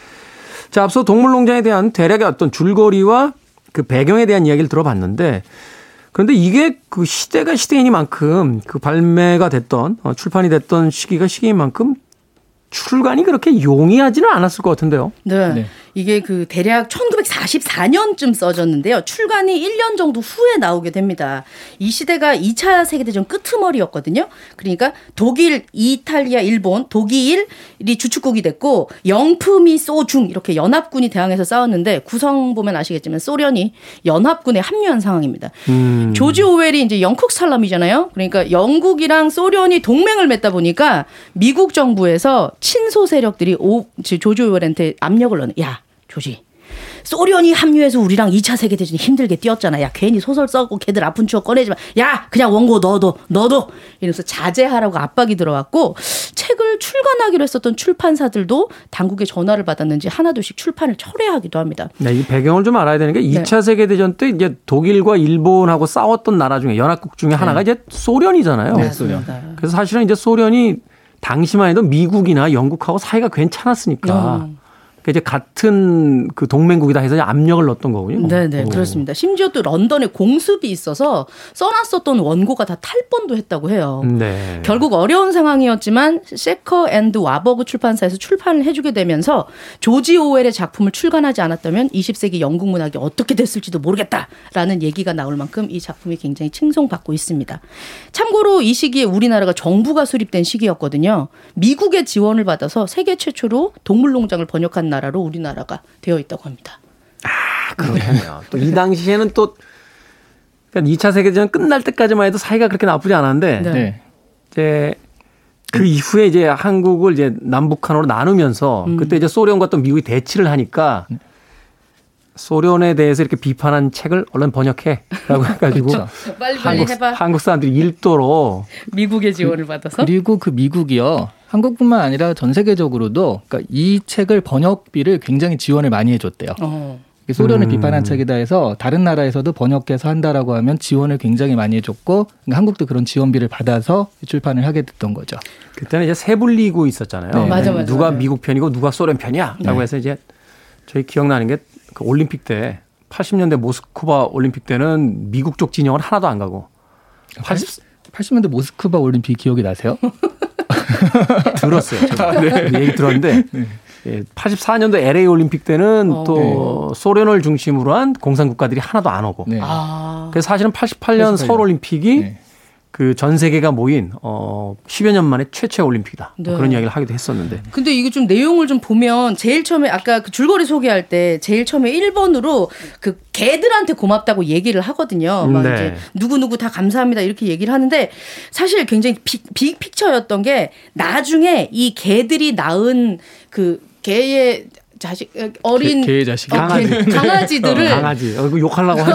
자, 앞서 동물농장에 대한 대략의 어떤 줄거리와 그 배경에 대한 이야기를 들어봤는데 그런데 이게 그 시대가 시대이니만큼 그 발매가 됐던 어, 출판이 됐던 시기가 시기인 만큼 출간이 그렇게 용이하지는 않았을 것 같은데요. 네. 네. 이게 그 대략 1944년쯤 써졌는데요. 출간이 1년 정도 후에 나오게 됩니다. 이 시대가 2차 세계대전 끄트머리였거든요. 그러니까 독일, 이탈리아, 일본, 독일이 주축국이 됐고 영품이 소중 이렇게 연합군이 대항해서 싸웠는데 구성 보면 아시겠지만 소련이 연합군에 합류한 상황입니다. 음. 조지 오웰이 이제 영국 살람이잖아요. 그러니까 영국이랑 소련이 동맹을 맺다 보니까 미국 정부에서 친소 세력들이 오, 조지 오웰한테 압력을 넣는. 야, 조지. 소련이 합류해서 우리랑 2차 세계대전이 힘들게 뛰었잖아. 야, 괜히 소설 써고 걔들 아픈 추억 꺼내지 마. 야, 그냥 원고 넣어도, 넣어도. 이러면서 자제하라고 압박이 들어왔고, 책을 출간하기로 했었던 출판사들도 당국의 전화를 받았는지 하나둘씩 출판을 철회하기도 합니다. 네, 이 배경을 좀 알아야 되는 게 네. 2차 세계대전 때 이제 독일과 일본하고 싸웠던 나라 중에 연합국 중에 하나가 이제 소련이잖아요. 네, 소련. 그래서 사실은 이제 소련이 당시만 해도 미국이나 영국하고 사이가 괜찮았으니까 어. 그러니까 이제 같은 그 동맹국이다 해서 압력을 넣었던 거군요. 네네 오. 그렇습니다. 심지어 또 런던에 공습이 있어서 써놨었던 원고가 다 탈뻔도 했다고 해요. 네. 결국 어려운 상황이었지만 세커 앤드 와버그 출판사에서 출판을 해주게 되면서 조지 오웰의 작품을 출간하지 않았다면 20세기 영국 문학이 어떻게 됐을지도 모르겠다라는 얘기가 나올 만큼 이 작품이 굉장히 칭송받고 있습니다. 참고로 이 시기에 우리나라가 정부가 수립된 시기였거든요. 미국의 지원을 받아서 세계 최초로 동물농장을 번역한 나라로 우리나라가 되어 있다고 합니다. 그렇겠네요. 또 이 당시에는 또 그러니까 2차 세계대전 끝날 때까지만 해도 사이가 그렇게 나쁘지 않았는데 네. 네. 이제 그 이후에 이제 한국을 이제 남북한으로 나누면서 음. 그때 이제 소련과 또 미국이 대치를 하니까 소련에 대해서 이렇게 비판한 책을 얼른 번역해라고 해가지고 그렇죠. 빨리 빨리 한국, 해봐. 한국 사람들이 읽도록 미국의 지원을 받아서. 그리고 그 미국이요. 한국뿐만 아니라 전 세계적으로도 그러니까 이 책을 번역비를 굉장히 지원을 많이 해줬대요. 어. 소련을 음. 비판한 책이다 해서 다른 나라에서도 번역해서 한다라고 하면 지원을 굉장히 많이 해줬고 그러니까 한국도 그런 지원비를 받아서 출판을 하게 됐던 거죠. 그때는 이제 세불리고 있었잖아요. 네. 맞아, 맞아, 누가. 미국 편이고 누가 소련 편이야라고 네. 해서 이제 저희 기억나는 게 그 올림픽 때 80년대 모스크바 올림픽 때는 미국 쪽 진영은 하나도 안 가고 80 80년대 모스크바 올림픽 기억이 나세요? 들었어요. 제가. 그 얘기 들었는데 예, 84년도 LA 올림픽 때는 어. 또 소련을 중심으로 한 공산 국가들이 하나도 안 오고. 네. 아. 그래서 사실은 88년 88년. 서울 올림픽이 네. 그 전 세계가 모인 어 10여 년 만에 최초의 올림픽이다. 뭐 네. 그런 이야기를 하기도 했었는데. 근데 이거 좀 내용을 좀 보면 제일 처음에 아까 그 줄거리 소개할 때 제일 처음에 1번으로 그 개들한테 고맙다고 얘기를 하거든요. 막 네. 이제 누구누구 다 감사합니다 이렇게 얘기를 하는데 사실 굉장히 빅, 빅 픽처였던 게 나중에 이 개들이 낳은 그 개의 자식 어린 개- 개의 자식이? 어, 개- 강아지들을 강아지. 어, 이거 욕하려고.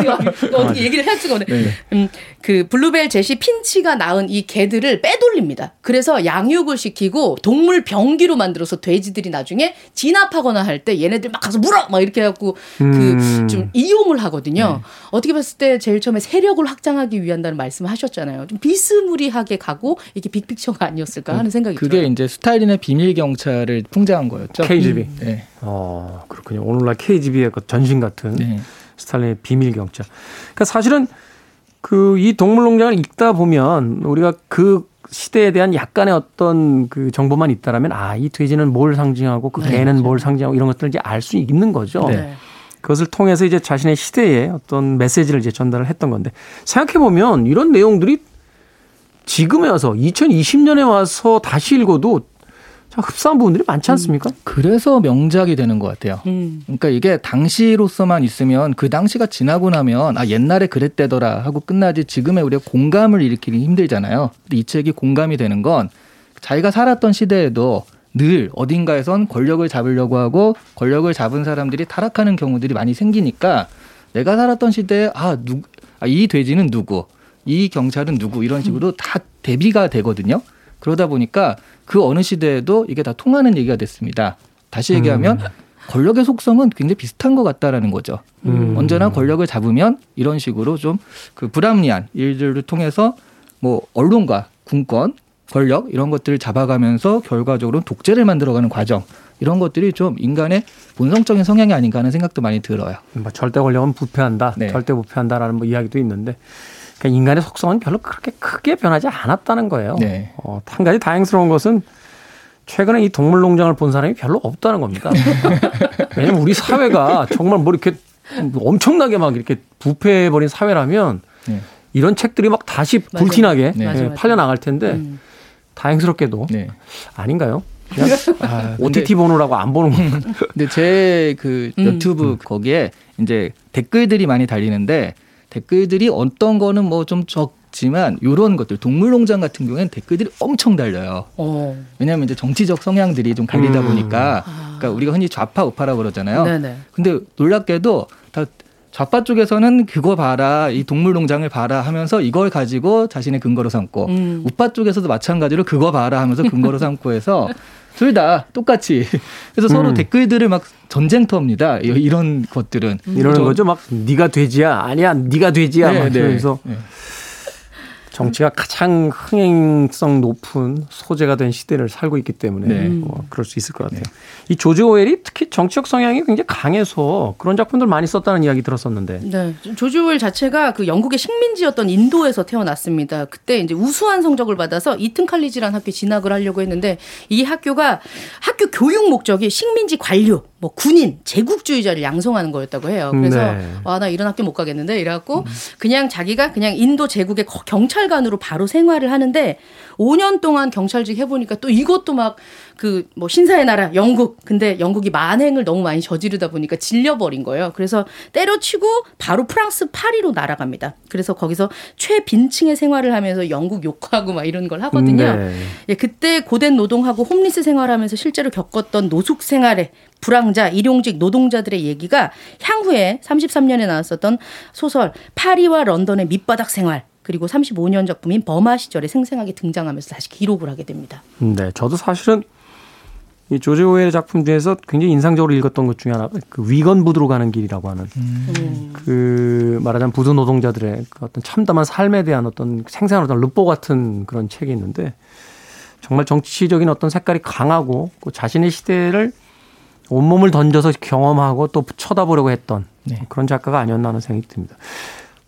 이거 어떻게 얘기를 해야 지가 네. 음, 그 블루벨 제시 핀치가 낳은 이 개들을 빼돌립니다. 그래서 양육을 시키고 동물 병기로 만들어서 돼지들이 나중에 진압하거나 할 때 얘네들 막 가서 물어 막 이렇게 해갖고 음. 그좀 이용을 하거든요. 어떻게 봤을 때 제일 처음에 세력을 확장하기 위한다는 말씀을 하셨잖아요. 좀 비스무리하게 가고 이게 big picture가 아니었을까 하는 생각이 그게 들어요. 이제 스탈린의 비밀 경찰을 풍자한 거였죠. KGB. 네. 어, 그렇군요. 오늘날 KGB의 그 전신 같은 네. 스탈린의 비밀 경찰. 그러니까 사실은 그 이 동물농장을 읽다 보면 우리가 그 시대에 대한 약간의 어떤 그 정보만 있다라면 아, 이 돼지는 뭘 상징하고 그 개는 뭘 상징하고 이런 것들을 이제 알 수 있는 거죠. 네. 그것을 통해서 이제 자신의 시대에 어떤 메시지를 이제 전달을 했던 건데 생각해 보면 이런 내용들이 지금에 와서 2020년에 와서 다시 읽어도 참 흡사한 부분들이 많지 않습니까? 그래서 명작이 되는 것 같아요. 음. 그러니까 이게 당시로서만 있으면 그 당시가 지나고 나면 아 옛날에 그랬대더라 하고 끝나지 지금의 우리가 공감을 일으키기 힘들잖아요. 근데 이 책이 공감이 되는 건 자기가 살았던 시대에도 늘 어딘가에선 권력을 잡으려고 하고 권력을 잡은 사람들이 타락하는 경우들이 많이 생기니까 내가 살았던 시대에 아, 누, 아, 이 돼지는 누구, 이 경찰은 누구 이런 식으로 다 대비가 되거든요. 그러다 보니까 그 어느 시대에도 이게 다 통하는 얘기가 됐습니다. 다시 얘기하면 권력의 속성은 굉장히 비슷한 것 같다라는 거죠. 음. 언제나 권력을 잡으면 이런 식으로 좀 그 불합리한 일들을 통해서 뭐 언론과 군권, 권력 이런 것들을 잡아가면서 결과적으로 독재를 만들어가는 과정 이런 것들이 좀 인간의 본성적인 성향이 아닌가 하는 생각도 많이 들어요. 뭐 절대 권력은 부패한다, 네. 절대 부패한다라는 뭐 이야기도 있는데 그러니까 인간의 속성은 별로 그렇게 크게 변하지 않았다는 거예요. 네. 어, 한 가지 다행스러운 것은 최근에 이 동물 농장을 본 사람이 별로 없다는 겁니다. 왜냐면 우리 사회가 정말 뭐 이렇게 엄청나게 막 이렇게 부패해 버린 사회라면 네. 이런 책들이 막 다시 맞아요. 불티나게 네. 예, 맞아, 맞아. 팔려 나갈 텐데 음. 다행스럽게도 네. 아닌가요? 그냥 아, OTT 보느라고 안 보는 거. 근데 제그 음. 유튜브 거기에 이제 댓글들이 많이 달리는데 댓글들이 어떤 거는 뭐 좀 적지만 요런 것들 동물농장 같은 경우에는 댓글들이 엄청 달려요. 어. 왜냐하면 이제 정치적 성향들이 좀 갈리다 음. 보니까 그러니까 우리가 흔히 좌파 우파라 그러잖아요. 네네. 근데 놀랍게도 다 좌파 쪽에서는 그거 봐라 이 동물 농장을 봐라 하면서 이걸 가지고 자신의 근거로 삼고 음. 우파 쪽에서도 마찬가지로 그거 봐라 하면서 근거로 삼고 해서 둘 다 똑같이 그래서 서로 음. 댓글들을 막 전쟁터입니다 이- 이런 것들은 이러는 저- 거죠. 막 네가 돼지야, 아니야, 네가 돼지야, 네, 막 네. 이러면서 네. 정치가 가장 흥행성 높은 소재가 된 시대를 살고 있기 때문에 네. 어, 그럴 수 있을 것 같아요. 이 조지 오웰이 특히 정치적 성향이 굉장히 강해서 그런 작품들 많이 썼다는 이야기 들었었는데 네. 조지 오웰 자체가 그 영국의 식민지였던 인도에서 태어났습니다. 그때 이제 우수한 성적을 받아서 이튼 칼리지라는 학교에 진학을 하려고 했는데 이 학교가 학교 교육 목적이 식민지 관료, 뭐 군인, 제국주의자를 양성하는 거였다고 해요. 그래서 네. 와나 이런 학교 못 가겠는데 이래갖고 그냥 자기가 그냥 인도 제국의 거- 경찰관으로 바로 생활을 하는데 5년 동안 경찰직 해보니까 또 이것도 막 그 뭐 신사의 나라 영국 근데 영국이 만행을 너무 많이 저지르다 보니까 질려버린 거예요. 그래서 때려치고 바로 프랑스 파리로 날아갑니다. 그래서 거기서 최빈층의 생활을 하면서 영국 욕하고 막 이런 걸 하거든요. 네. 예, 그때 고된 노동하고 홈리스 생활하면서 실제로 겪었던 노숙 생활의 불황자, 일용직 노동자들의 얘기가 향후에 33년에 나왔었던 소설 파리와 런던의 밑바닥 생활 그리고 35년 작품인 버마 시절에 생생하게 등장하면서 다시 기록을 하게 됩니다. 네, 저도 사실은 이 조지 오웰의 작품 중에서 굉장히 인상적으로 읽었던 것 중에 하나가 그 위건 부두로 가는 길이라고 하는 그 말하자면 부두 노동자들의 그 어떤 참담한 삶에 대한 어떤 생생한 어떤 르포 같은 그런 책이 있는데 정말 정치적인 어떤 색깔이 강하고 그 자신의 시대를 온몸을 던져서 경험하고 또 쳐다보려고 했던 네. 그런 작가가 아니었나 하는 생각이 듭니다.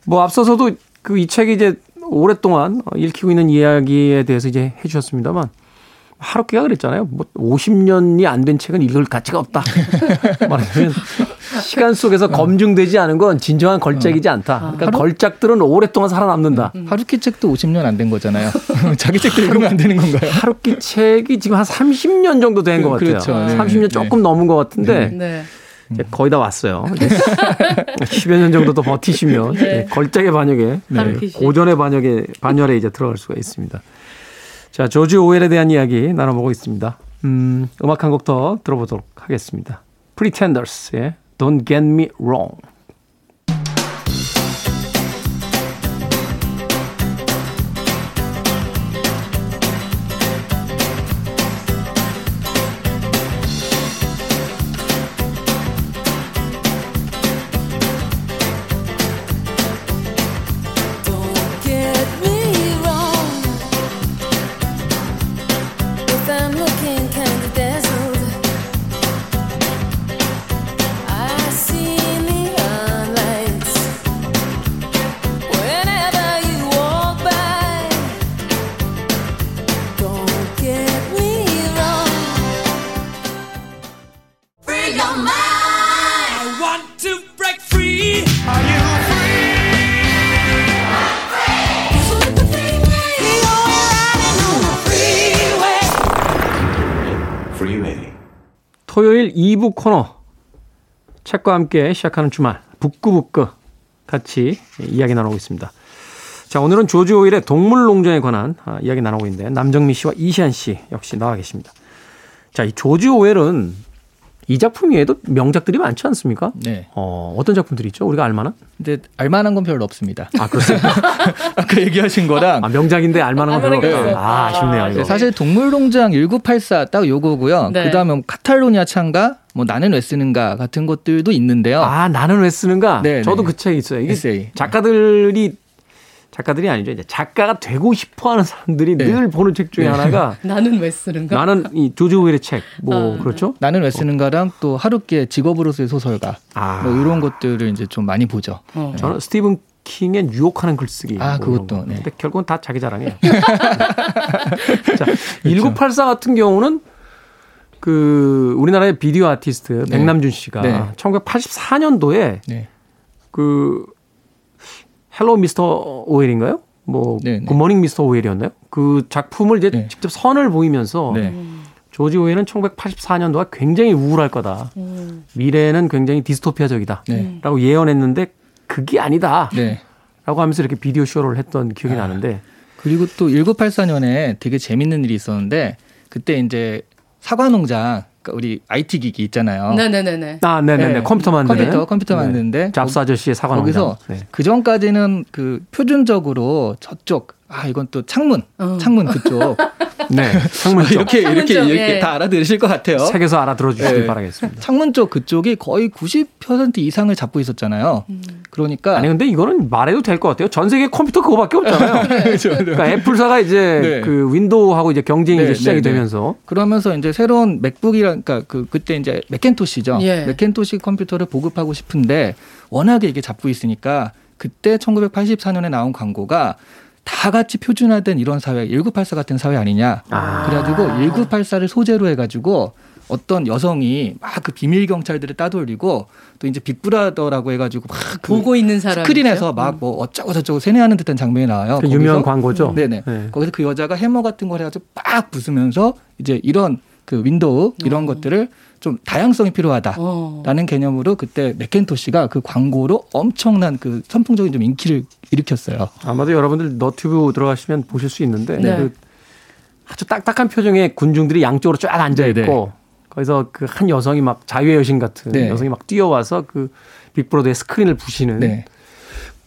뭐 앞서서도 그 이 책이 이제 오랫동안 읽히고 있는 이야기에 대해서 이제 해주셨습니다만 하루키가 그랬잖아요. 뭐 50년이 안 된 책은 읽을 가치가 없다. 말하자면 시간 속에서 검증되지 않은 건 진정한 걸작이지 않다. 그러니까 걸작들은 오랫동안 살아남는다. 하루키 책도 50년 안 된 거잖아요. 자기 책도 읽으면 안 되는 건가요? 하루키 책이 지금 한 30년 정도 된 것 같아요. 그렇죠. 네. 30년 조금 넘은 것 같은데 네. 거의 다 왔어요. 10여 년 정도 더 버티시면 네, 걸작의 반역에 하루키 씨. 고전의 반역에 반열에 이제 들어갈 수가 있습니다. 자, 조지 오웰에 대한 이야기 나눠보고 있습니다. 음, 음악 한 곡 더 들어보도록 하겠습니다. Pretenders의 Don't Get Me Wrong. 2부 코너 책과 함께 시작하는 주말 북구북구 같이 이야기 나누고 있습니다. 자 오늘은 조지 오일의 동물농장에 관한 아, 이야기 나누고 있는데 남정미 씨와 이시안 씨 역시 나와 계십니다. 자이 조지 오웰은 이 작품 외에도 명작들이 많지 않습니까? 네. 어, 어떤 작품들이 있죠? 우리가 알만한? 근데 알만한 건 별로 없습니다. 아 그렇습니다. 아까 얘기하신 거랑 아, 명작인데 알만한 건 별로 게 없다. 아, 아쉽네요. 이거. 네, 사실 동물농장 1984 딱 요거고요. 네. 그다음에 뭐 카탈로니아 창가, 뭐 나는 왜 쓰는가 같은 것들도 있는데요. 아 나는 왜 쓰는가? 네, 저도 네. 그 책이 있어요. 이게 에세이. 작가들이 작가들이 아니죠. 이제 작가가 되고 싶어하는 사람들이 네. 늘 보는 책 중에 하나가 나는 왜 쓰는가? 나는 이 조지 오웰의 책, 뭐 아, 그렇죠? 나는 왜 쓰는가랑 또 하루께 직업으로서의 소설가 아. 뭐 이런 것들을 이제 좀 많이 보죠. 어. 저는 스티븐 킹의 유혹하는 글쓰기. 아, 뭐 그것도, 거. 네. 근데 결국은 다 자기 자랑이에요. 자, 1984 같은 경우는 그 우리나라의 비디오 아티스트 네. 백남준 씨가 네. 1984년도에 네. 그 Hello Mister 오웰인가요? 뭐 네, 네. Good Morning Mister 오웰이었나요? 그 작품을 이제 네. 직접 선을 보이면서 네. 조지 오웰은 1984년도가 굉장히 우울할 거다. 미래는 굉장히 디스토피아적이다. 네. 라고 예언했는데 그게 아니다. 네. 라고 하면서 이렇게 비디오 쇼를 했던 기억이 아. 나는데 그리고 또 1984년에 되게 재밌는 일이 있었는데 그때 이제 사과 농장 그러니까 우리 IT 기기 있잖아요. 네네네네. 아, 네네네. 네. 컴퓨터 만드는. 컴퓨터 컴퓨터 만드는데 잡스 아저씨의 사과 거기서 농장. 네. 그 전까지는 그 표준적으로 저쪽 아 이건 또 창문 어. 창문 그쪽 네. 창문 쪽. 이렇게 이렇게 창문 쪽, 이렇게 예. 다 알아들으실 것 같아요. 책에서 알아들어 주시길 네. 바라겠습니다. 창문 쪽 그쪽이 거의 90% 이상을 잡고 있었잖아요. 그러니까 아니 근데 이거는 말해도 될 것 같아요. 전 세계 컴퓨터 그거밖에 없잖아요. 그러니까 애플사가 이제 네. 그 윈도우하고 이제 경쟁이 네, 이제 시작이 네, 네. 되면서 그러면서 이제 새로운 맥북이랑 그러니까 그 그때 이제 맥켄토시죠. 예. 맥켄토시 컴퓨터를 보급하고 싶은데 워낙에 이게 잡고 있으니까 그때 1984년에 나온 광고가 다 같이 표준화된 이런 사회, 1984 같은 사회 아니냐. 아. 그래가지고 1984를 소재로 해가지고 어떤 여성이 막 그 비밀 경찰들을 따돌리고 또 이제 빅브라더라고 해가지고 막 그 보고 있는 사람 스크린에서 막 뭐 어쩌고 저쩌고 세뇌하는 듯한 장면이 나와요. 그 유명한 광고죠. 네네. 네. 거기서 그 여자가 해머 같은 걸 해가지고 빡 부수면서 이제 이런 그 윈도우 이런 것들을 좀 다양성이 필요하다라는 어. 개념으로 그때 맥켄토시가 그 광고로 엄청난 그 선풍적인 좀 인기를 일으켰어요. 아마도 여러분들 너튜브 들어가시면 보실 수 있는데 네. 그 아주 딱딱한 표정의 군중들이 양쪽으로 쫙 앉아 있고 네, 거기서 그 한 여성이 막 자유의 여신 같은 네. 여성이 막 뛰어와서 그 빅브로드의 스크린을 부시는 네.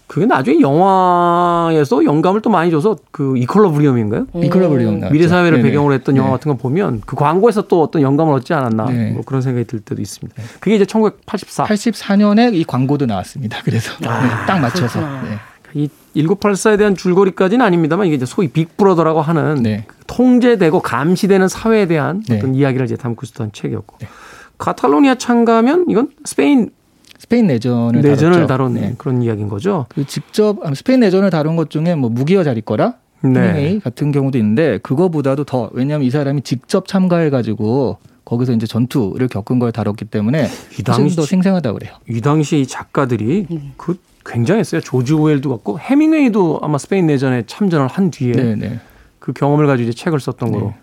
그게 나중에 영화에서 영감을 또 많이 줘서 그 이컬러브리움인가요? 이컬러브리움 나왔죠. 미래 사회를 네네. 배경으로 했던 영화 네. 같은 거 보면 그 광고에서 또 어떤 영감을 얻지 않았나 네. 뭐 그런 생각이 들 때도 있습니다. 그게 이제 1984. 84년에 이 광고도 나왔습니다. 그래서 네, 딱 맞춰서. 네. 이 1984에 대한 줄거리까지는 아닙니다만 이게 이제 소위 빅브러더라고 하는 네. 그 통제되고 감시되는 사회에 대한 네. 어떤 이야기를 이제 담고 있었던 책이었고 카탈로니아 창가면 이건 스페인 스페인 내전을 내전을 다뤘죠. 다룬 네. 그런 이야기인 거죠. 그 직접 아, 스페인 내전을 다룬 것 중에 뭐 무기여 잘 있거라 네. 헤밍웨이 같은 경우도 있는데 그거보다도 더 왜냐하면 이 사람이 직접 참가해 가지고 거기서 이제 전투를 겪은 걸 다뤘기 때문에 이 당시 더 생생하다고 그래요. 이 당시 이 작가들이 그 굉장했어요. 조지 오웰도 같고 해밍웨이도 아마 스페인 내전에 참전을 한 뒤에 네, 네. 그 경험을 가지고 이제 책을 썼던 거로 네.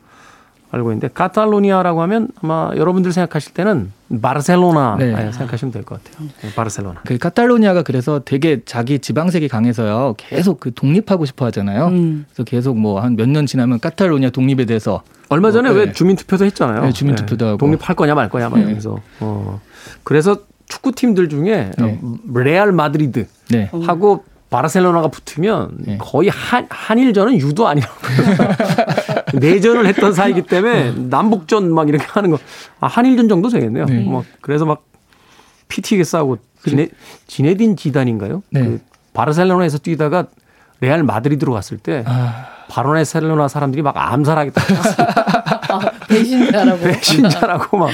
알고 있는데 카탈로니아라고 하면 아마 여러분들 생각하실 때는 바르셀로나 네. 생각하시면 될 것 같아요. 네, 바르셀로나. 그 카탈로니아가 그래서 되게 자기 지방색이 강해서요. 계속 그 독립하고 싶어 하잖아요. 음. 그래서 계속 뭐 한 몇 년 지나면 카탈로니아 독립에 대해서 얼마 전에 어, 네. 왜 주민투표도 했잖아요. 네, 주민투표도 하고. 독립할 거냐 말 거냐 막 네. 이러면서. 어. 그래서 축구팀들 중에 네. 레알 마드리드 네. 하고 바르셀로나가 붙으면 네. 거의 한, 한일전은 유도 아니라고. 내전을 했던 사이기 때문에 남북전 막 이렇게 하는 거. 아, 한일전 정도 되겠네요. 네. 뭐 그래서 막 피 튀게 싸우고 지네, 지네딘 지단인가요? 네. 그 바르셀로나에서 뛰다가 레알 마드리드로 갔을 때 아, 바르셀로나 사람들이 막 암살하겠다. 아, 배신자라고. 배신자라고 막.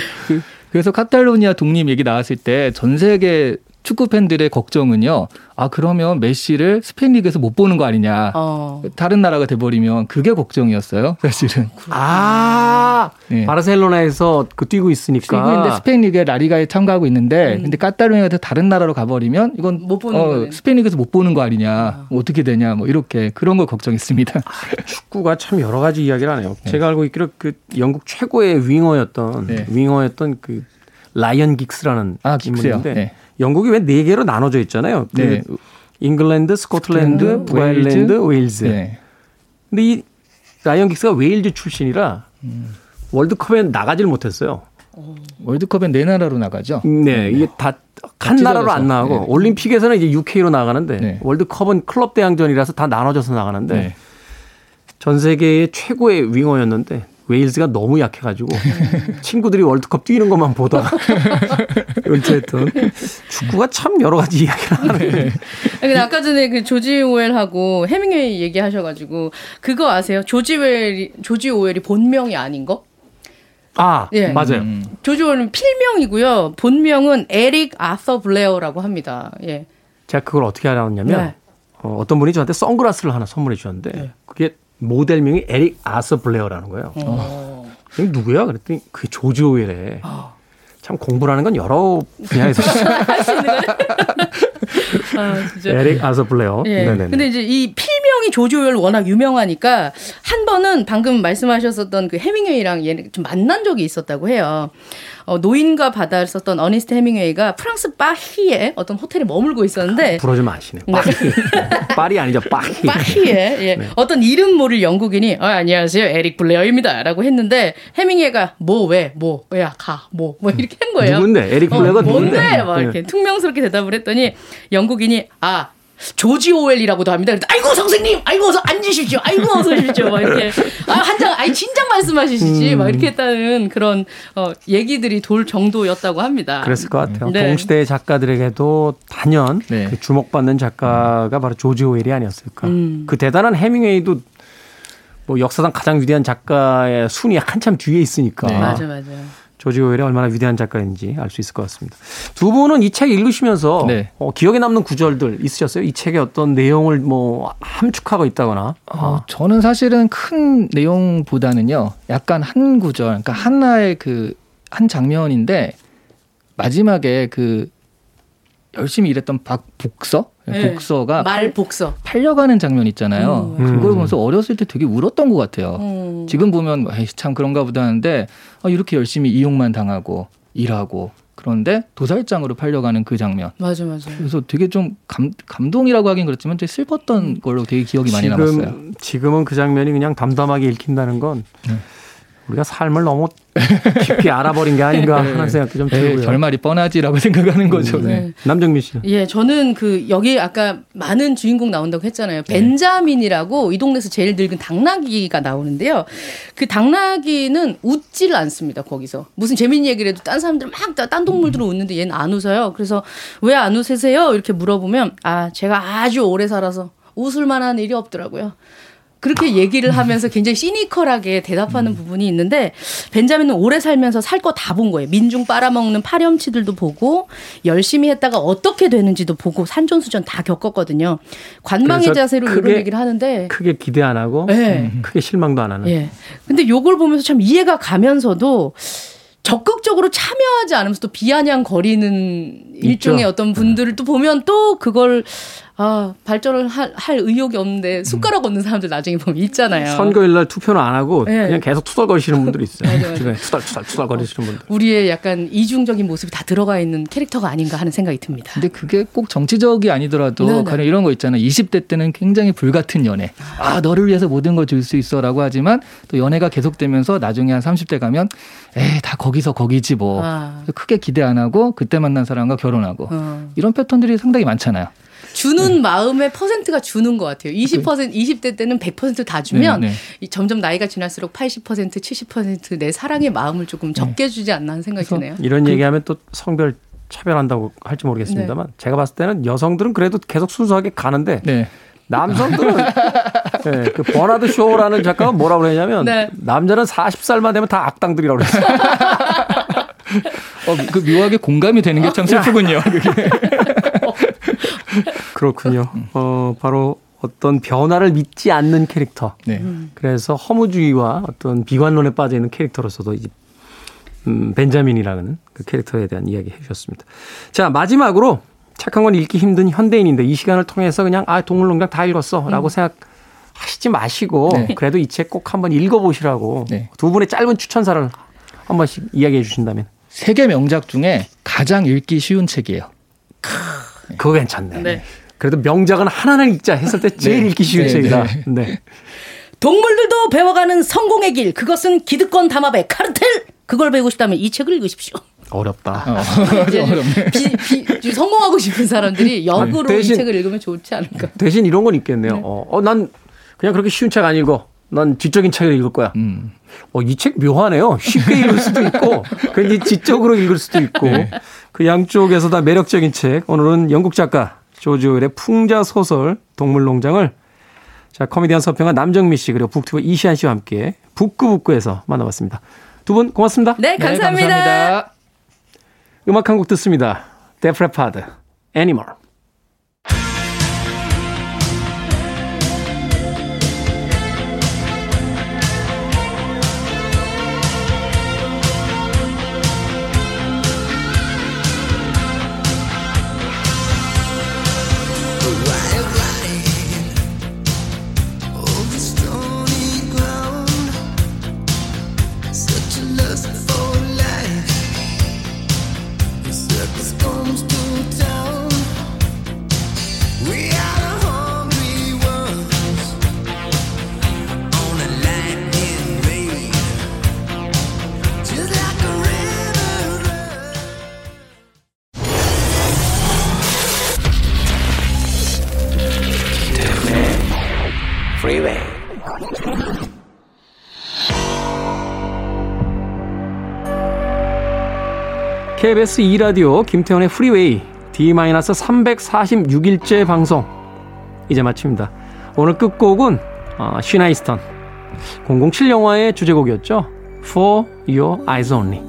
그래서 카탈로니아 독립 얘기 나왔을 때 전 세계 축구 팬들의 걱정은요. 아 그러면 메시를 스페인 리그에서 못 보는 거 아니냐. 어. 다른 나라가 돼버리면 그게 걱정이었어요. 사실은. 아, 네. 바르셀로나에서 그 뛰고 있으니까. 뛰고 있는데 스페인 리그에 라리가에 참가하고 있는데 근데 까따루냐가 다른 나라로 가버리면 이건 못 보는 어. 스페인 리그에서 못 보는 거 아니냐. 뭐 어떻게 되냐. 뭐 이렇게 그런 걸 걱정했습니다. 축구가 참 여러 가지 이야기를 하네요. 제가 알고 있기로 그 영국 최고의 윙어였던 네. 윙어였던 그 라이언 긱스라는 아? 인물인데 네. 영국이 왜 네 개로 나눠져 있잖아요. 그 네. 잉글랜드, 스코틀랜드, 스코틀랜드, 아일랜드, 웨일즈. 네. 근데 이 라이언 긱스가 웨일즈 출신이라 월드컵에 나가질 못했어요. 월드컵엔 네 나라로 나가죠. 네, 이게 다 한 나라로 안. 나가고 네. 올림픽에서는 이제 UK로 나가는데 네. 월드컵은 클럽 대항전이라서 다 나눠져서 나가는데 네. 전 세계의 최고의 윙어였는데 웨일즈가 너무 약해가지고 친구들이 월드컵 뛰는 것만 보다가 은퇴했던 축구가 참 여러 가지 이야기를 하네. 근데 아까 전에 그 조지 오웰하고 헤밍웨이 얘기하셔가지고 그거 아세요? 조지 오웰이 조지 오웰이 본명이 아닌 거? 아 예. 맞아요. 조지 오웰은 필명이고요. 본명은 에릭 아서 블레어라고 합니다. 예. 제가 그걸 어떻게 알았냐면 네. 어, 어떤 분이 저한테 선글라스를 하나 선물해 주셨는데 그게 모델명이 에릭 아서 블레어라는 거예요. 이게 누구야? 그랬더니 그게 조지 오웰에. 참 공부라는 건 여러 분야에서 아, 진짜. 에릭 아서 블레어. 예. 네네네. 근데 이제 이 필 명이 조지 오웰 워낙 유명하니까 한 번은 방금 말씀하셨었던 그 해밍웨이랑 얘 좀 만난 적이 있었다고 해요. 어, 노인과 바다를 썼던 어니스트 헤밍웨이가 프랑스 파리에 어떤 호텔에 머물고 있었는데 부러지 마시네. 파리. 파리 아니죠. 파리. 파리에 예. 네. 어떤 이름 모를 영국인이 어, 안녕하세요 에릭 블레어입니다라고 했는데 헤밍웨이가 뭐 왜뭐 왜야 가 뭐 뭐 이렇게 한 거예요. 누군데? 에릭 블레어가 어, 뭔데? 누군데? 막 이렇게 네. 퉁명스럽게 대답을 했더니 영국인이 아 조지 오웰이라고도 합니다. 아이고 선생님, 아이고 어서 앉으십시오. 아이고 어서 오십시오. 막 이렇게 아 한장 아이 진작 말씀하시지. 음. 막 이렇게 했다는 그런 어, 얘기들이 돌 정도였다고 합니다. 그랬을 것 같아요. 네. 동시대의 작가들에게도 단연 네. 그 주목받는 작가가 바로 조지 오웰이 아니었을까. 음. 그 대단한 해밍웨이도 뭐 역사상 가장 위대한 작가의 순위 한참 뒤에 있으니까. 네. 맞아 맞아. 조지 오웰이 얼마나 위대한 작가인지 알 수 있을 것 같습니다. 두 분은 이 책 읽으시면서 네. 어, 기억에 남는 구절들 있으셨어요? 이 책의 어떤 내용을 뭐 함축하고 있다거나. 어, 저는 사실은 큰 내용보다는요, 약간 한 구절, 그러니까 하나의 그 한 장면인데 마지막에 그 열심히 일했던 박 복서, 네. 복서가 말 복서. 팔려가는 장면 있잖아요. 음. 그걸 보면서 어렸을 때 되게 울었던 것 같아요. 음. 지금 보면 에이, 참 그런가 보다 하는데 아, 이렇게 열심히 이용만 당하고 일하고 그런데 도살장으로 팔려가는 그 장면. 맞아 맞아. 그래서 되게 좀 감, 감동이라고 하긴 그렇지만 되게 슬펐던 걸로 되게 기억이 많이 남았어요. 지금, 지금은 그 장면이 그냥 담담하게 읽힌다는 건 네. 우리가 삶을 너무 깊이 알아버린 게 아닌가 하는 생각도 좀 에이, 들고요. 결말이 뻔하지라고 생각하는 거죠. 네. 네. 남정민 씨는. 예, 저는 그 여기 아까 많은 주인공 나온다고 했잖아요. 벤자민이라고 이 동네에서 제일 늙은 당나귀가 나오는데요. 그 당나귀는 웃지를 않습니다. 거기서 무슨 재밌는 얘기를 해도 딴 사람들 막딴 동물들은 웃는데 얘는 안 웃어요. 그래서 왜 안 웃으세요? 이렇게 물어보면 아 제가 아주 오래 살아서 웃을 만한 일이 없더라고요. 그렇게 얘기를 하면서 굉장히 시니컬하게 대답하는 부분이 있는데 벤자민은 오래 살면서 살 거 다 본 거예요. 민중 빨아먹는 파렴치들도 보고 열심히 했다가 어떻게 되는지도 보고 산전수전 다 겪었거든요. 관망의 자세로 이런 크게- 얘기를 하는데 크게 기대 안 하고 네. 크게 실망도 안 하는. 예. 근데 요걸 보면서 참 이해가 가면서도 적극적으로 참여하지 않으면서 또 비아냥거리는 일종의 어떤 분들을 또 보면 또 그걸 아 발전을 할, 할 의욕이 없는데 숟가락 없는 사람들 나중에 보면 있잖아요. 선거일 날 투표는 안 하고 네. 그냥 계속 투덜거리시는 분들이 있어요. 주변에 투덜투덜 투덜거리시는 분들. 우리의 약간 이중적인 모습이 다 들어가 있는 캐릭터가 아닌가 하는 생각이 듭니다. 근데 그게 꼭 정치적이 아니더라도 네네. 가령 이런 거 있잖아요. 20대 때는 굉장히 불같은 연애. 아, 너를 위해서 모든 걸 줄 수 있어라고 하지만 또 연애가 계속되면서 나중에 한 30대 가면 에이, 다 거기서 거기지 뭐. 아. 크게 기대 안 하고 그때 만난 사람과 결혼하고 어. 이런 패턴들이 상당히 많잖아요. 주는 마음의 퍼센트가 주는 것 같아요. 20% 20대 때는 100%다 주면 네, 네. 이 점점 나이가 지날수록 80% 70%내 사랑의 마음을 조금 적게 주지 않나 하는 생각이 드네요. 이런 얘기하면 또 성별 차별한다고 할지 모르겠습니다만 제가 봤을 때는 여성들은 그래도 계속 순수하게 가는데 네. 남성들은 네, 그 버나드 쇼라는 작가가 뭐라고 그러냐면 네. 남자는 40살만 되면 다 악당들이라고 그랬어요. 어, 그 묘하게 공감이 되는 게 참 슬프군요. 그게. 그렇군요. 어, 바로 어떤 변화를 믿지 않는 캐릭터. 네. 그래서 허무주의와 어떤 비관론에 빠져 있는 캐릭터로서도 이제 음, 벤자민이라는 그 캐릭터에 대한 이야기 해주셨습니다. 자 마지막으로 착한 건 읽기 힘든 현대인인데 이 시간을 통해서 그냥 아 동물농장 다 읽었어라고 생각하시지 마시고 네. 그래도 이 책 꼭 한번 읽어보시라고 네. 두 분의 짧은 추천사를 한 번씩 이야기해 주신다면 세계 명작 중에 가장 읽기 쉬운 책이에요. 그거 괜찮네. 네. 그래도 명작은 하나는 읽자 했을 때 제일 네. 읽기 쉬운 네, 책이다. 네. 네. 동물들도 배워가는 성공의 길. 그것은 기득권 담합의 카르텔. 그걸 배우고 싶다면 이 책을 읽으십시오. 어렵다. 어. 비, 비, 성공하고 싶은 사람들이 역으로 대신- 이 책을 읽으면 좋지 않을까. 대신 이런 건 있겠네요. 어, 어, 난 그냥 그렇게 쉬운 책 안 읽어. 난 지적인 책을 읽을 거야. 음. 어, 이 책 묘하네요. 쉽게 읽을 수도 있고, 괜히 지적으로 읽을 수도 있고, 그 양쪽에서 다 매력적인 책. 오늘은 영국 작가 조지 오웰의 풍자 소설 동물농장을 자 코미디언 서평가 남정미 씨 그리고 북튜버 이시한 씨와 함께 북구북구에서 만나봤습니다. 두 분 고맙습니다. 네, 감사합니다. 네, 감사합니다. 음악 한 곡 듣습니다. 데프 레파드, Animal. away KBS 2라디오 김태원의 프리웨이 D-346일째 방송 이제 마칩니다. 오늘 끝곡은 어, 시나 이스턴 007 영화의 주제곡이었죠. For Your Eyes Only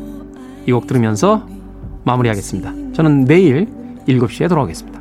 이 곡 들으면서 마무리하겠습니다. 저는 내일 7시에 돌아오겠습니다.